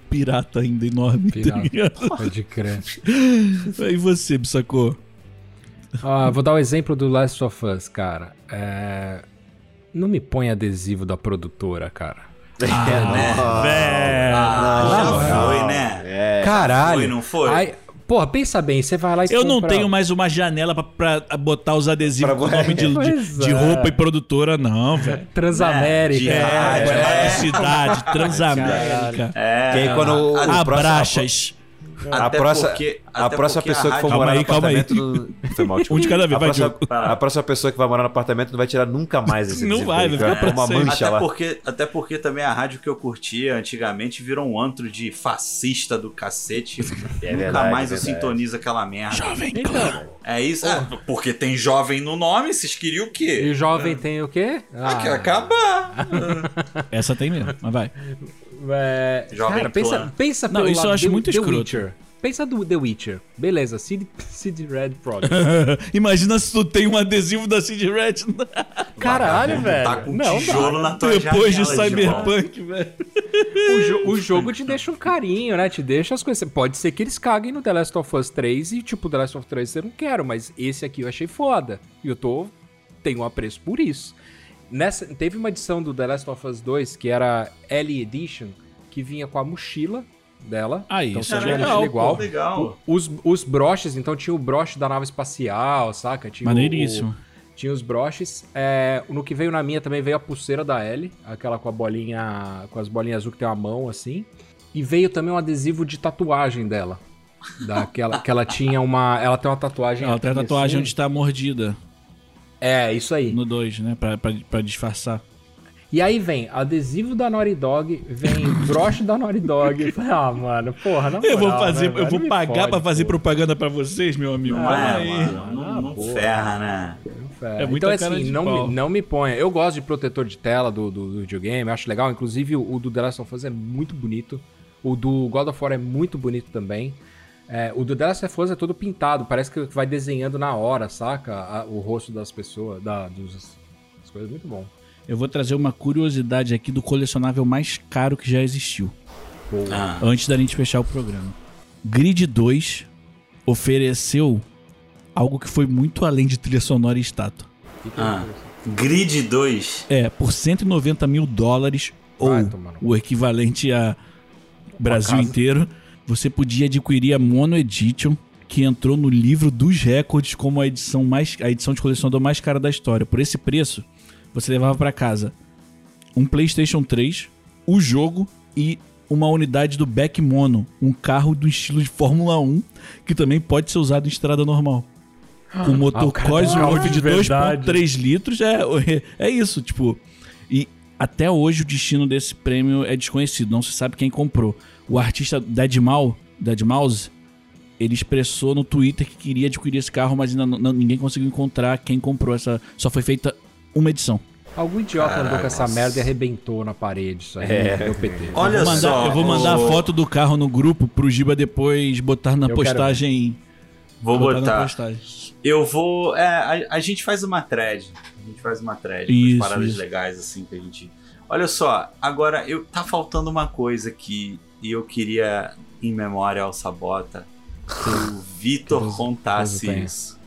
Pirata ainda enorme. tá Pirata. ligado? Pode crer. E você, Bissacô? Ah, vou dar o exemplo do Last of Us, cara. É... Não me põe adesivo da produtora, cara. Velho. Ah, já não, foi, não. né? É. Caralho. Foi, não foi? Aí, porra, pensa bem, você vai lá e Eu não compra- tenho mais uma janela pra, pra botar os adesivos Pra- com o nome de, de, de é. roupa e produtora, não, velho. Transamérica. De É, rádio, é, é. cidade, Transamérica. É, Que aí quando o, o próximo- Abraças. A Até próxima, porque- a próxima porque a pessoa que for morar aí, no calma aí. apartamento. Não... Foi mal, desculpa. Um de cada vez, a vai, próxima, a próxima pessoa que vai morar no apartamento não vai tirar nunca mais esse Não vai, vai ficar pra uma mancha Até lá. porque, até porque também a rádio que eu curtia antigamente virou um antro de fascista do cacete. É Nunca verdade, mais é eu sintonizo aquela merda. Jovem Então, Clã. É isso? É, porque tem jovem no nome, vocês queriam o e quê? o jovem tem o quê? Ah, Ah, acabar. Essa tem mesmo, mas vai. É, Jovem cara, pensa, pensa Não, pelo isso eu lado acho The- muito The escroto. Witcher. Pensa do The Witcher. Beleza, Cid, Cid Red Project. Imagina se tu tem um adesivo da Cid Red Caralho, velho. Tá com Não, tijolo dá. na tua depois de. Cyberpunk, velho. O, jo- o jogo te deixa um carinho, né? Te deixa as coisas. Pode ser que eles caguem no The Last of Us 3 e, tipo, The Last of Us 3 eu não quero, mas esse aqui eu achei foda. E eu tô. Tenho um apreço por isso. Nessa, teve uma edição do The Last of Us 2 que era Ellie Edition, que vinha com a mochila dela. Ah, então isso é legal, mochila igual. Pô, legal. Os, os broches, então tinha o broche da nave espacial, saca? Tinha Maneiríssimo. o- tinha os broches. É, no que veio na minha também veio a pulseira da Ellie, aquela com a bolinha. com as bolinhas azul que tem uma mão assim. E veio também um adesivo de tatuagem dela. Daquela, que ela tinha uma. Ela tem uma tatuagem. Ela tem a tatuagem assim. onde tá a mordida. É, isso aí. No 2, né? Pra, pra, pra disfarçar. E aí vem adesivo da Naughty Dog, vem broche da Naughty Dog. Ah, mano, porra, não Eu vou fazer, eu vou pagar pra fazer propaganda pra vocês, meu amigo. Não Calma é, mano. Não, não porra. ferra, né? É, muita então, cara assim, de não pau. me, não me ponha. Eu gosto de protetor de tela do, do, do videogame, eu acho legal. Inclusive, o, o do The Last of Us é muito bonito. O do God of War é muito bonito também. É, o do The Last of Us é todo pintado, parece que vai desenhando na hora, saca? A- o rosto das pessoas, da, dos, as coisas, muito bom. Eu vou trazer uma curiosidade aqui do colecionável mais caro que já existiu. Ah, Antes da gente fechar o programa. Grid 2 ofereceu algo que foi muito além de trilha sonora e estátua. ah. Grid 2. É, por 190 mil dólares, ou o equivalente a Brasil inteiro, você podia adquirir a Mono Edition, que entrou no livro dos recordes como a edição mais a edição de colecionador mais cara da história. Por esse preço, você levava pra casa um PlayStation 3, o jogo e uma unidade do Beck Mono, um carro do estilo de Fórmula 1, que também pode ser usado em estrada normal. Com motor Ah, tem um Cosworth carro de de verdade. 2.3 litros, é, é isso, tipo. E até hoje o destino desse prêmio é desconhecido, não se sabe quem comprou. O artista Deadmal, Deadmouse, ele expressou no Twitter que queria adquirir esse carro, mas ainda não- ninguém conseguiu encontrar quem comprou essa. Só foi feita uma edição. Algum idiota andou com essa merda e arrebentou na parede isso aí. É. Deu PT. Olha eu vou mandar, só. eu vou mandar a o- foto do carro no grupo pro Giba depois botar na Eu postagem. Vou na botar. postagem. Eu vou. É, a, a gente faz uma thread. A gente faz uma thread Isso, com as paradas isso. legais, assim, que a gente. Olha só, agora eu tá faltando uma coisa aqui e eu queria, em memória ao Sabota, que o Vitor Deus- contasse Deus isso.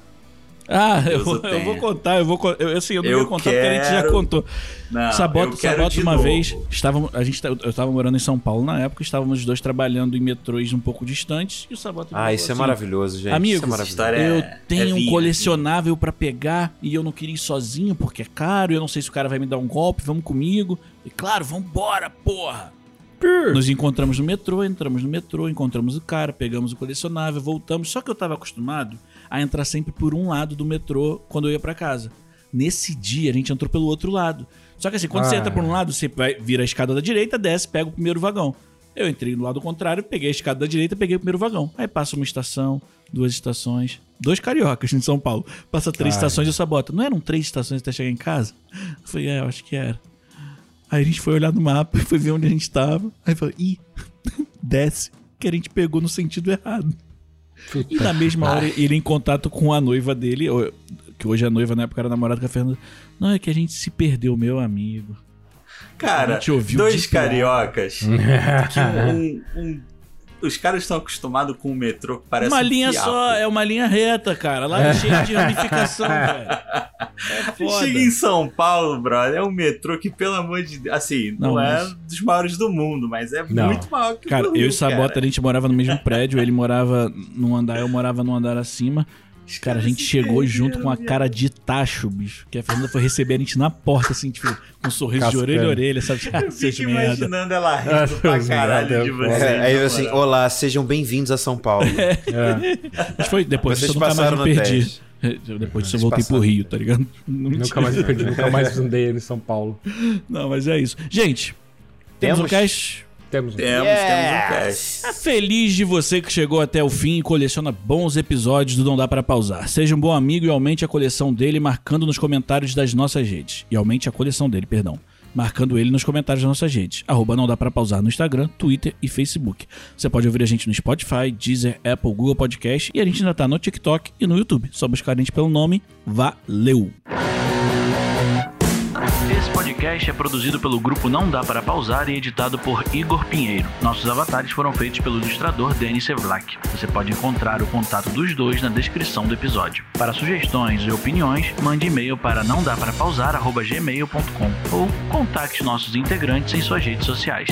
Ah, eu, eu vou contar, eu vou eu, assim, eu não Eu ia contar porque a gente já quero- contou. Não, Sabota, eu quero Sabota de uma novo. vez, estávamos, a gente, tá- eu estava morando em São Paulo na época, estávamos os dois trabalhando em metrôs um pouco distantes e o Sabota Ah, isso é assim, maravilhoso, gente. Amigo, isso é maravilhoso. história Eu é- tenho é um colecionável pra pegar e eu não queria ir sozinho porque é caro, eu não sei se o cara vai me dar um golpe, vamos comigo. E claro, vambora, porra! Nos encontramos no metrô, entramos no metrô, encontramos o cara, pegamos o colecionável, voltamos. Só que eu tava acostumado a entrar sempre por um lado do metrô quando eu ia pra casa. Nesse dia a gente entrou pelo outro lado. Só que assim, quando você Ah. entra por um lado, você vai vira a escada da direita, desce, pega o primeiro vagão. Eu entrei do lado contrário, peguei a escada da direita, peguei o primeiro vagão. Aí passa uma estação, duas estações, dois cariocas em São Paulo. Passa três Ai. estações e eu sabota. Não eram três estações até chegar em casa? Eu falei, é, eu acho que era. Aí a gente foi olhar no mapa e foi ver onde a gente tava. Aí falou, ih, desce, que a gente pegou no sentido errado. E na mesma hora ele em contato com a noiva dele, ou- que hoje é noiva, na época era namorada com a Fernanda. Não, é que a gente se perdeu, meu amigo. Cara, dois de cariocas. que um- um- os caras estão acostumados com o metrô que parece uma um linha fiapo. só, é uma linha reta, cara. Lá é cheio de ramificação, velho. É foda. Chega em São Paulo, brother, é um metrô que, pelo amor de Deus, assim, não, Não, é mas- dos maiores do mundo, mas é Não. muito maior que o Cara, eu e Sabota, cara. a gente morava no mesmo prédio, ele morava num andar, eu morava num andar acima. Cara, a gente chegou junto com a cara de tacho, bicho. Que a Fernanda foi receber a gente na porta, assim, tipo, com um sorriso de Cascando. orelha a orelha, sabe? Ah, Eu fico merda. imaginando ela Ah, rindo pra seus caralho merda, de é vocês. É, aí eu assim, olá, sejam bem-vindos a São Paulo. Mas foi depois Vocês disso eu nunca mais passaram me perdi. teste. Depois disso eu voltei pro. Rio, tá ligado? Não, Nunca mais perdi, nunca mais andei em São Paulo. Não, mas é isso. Gente, temos, um Temos? cast. Temos um. Temos, Yes! temos um cast. Tá Feliz de você que chegou até o fim e coleciona bons episódios do Não Dá Para Pausar. Seja um bom amigo e aumente a coleção dele marcando nos comentários das nossas redes. E aumente a coleção dele, perdão. Marcando ele nos comentários das nossas redes. Arroba Não Dá Para Pausar no Instagram, Twitter e Facebook. Você pode ouvir a gente no Spotify, Deezer, Apple, Google Podcast e a gente ainda tá no TikTok e no YouTube. Só buscar a gente pelo nome. Valeu! Podcast é produzido pelo grupo Não Dá Para Pausar e editado por Igor Pinheiro. Nossos avatares foram feitos pelo ilustrador Denis Sevlak. Você pode encontrar o contato dos dois na descrição do episódio. Para sugestões e opiniões, mande e-mail para não dá para pausar@gmail.com ou contacte nossos integrantes em suas redes sociais.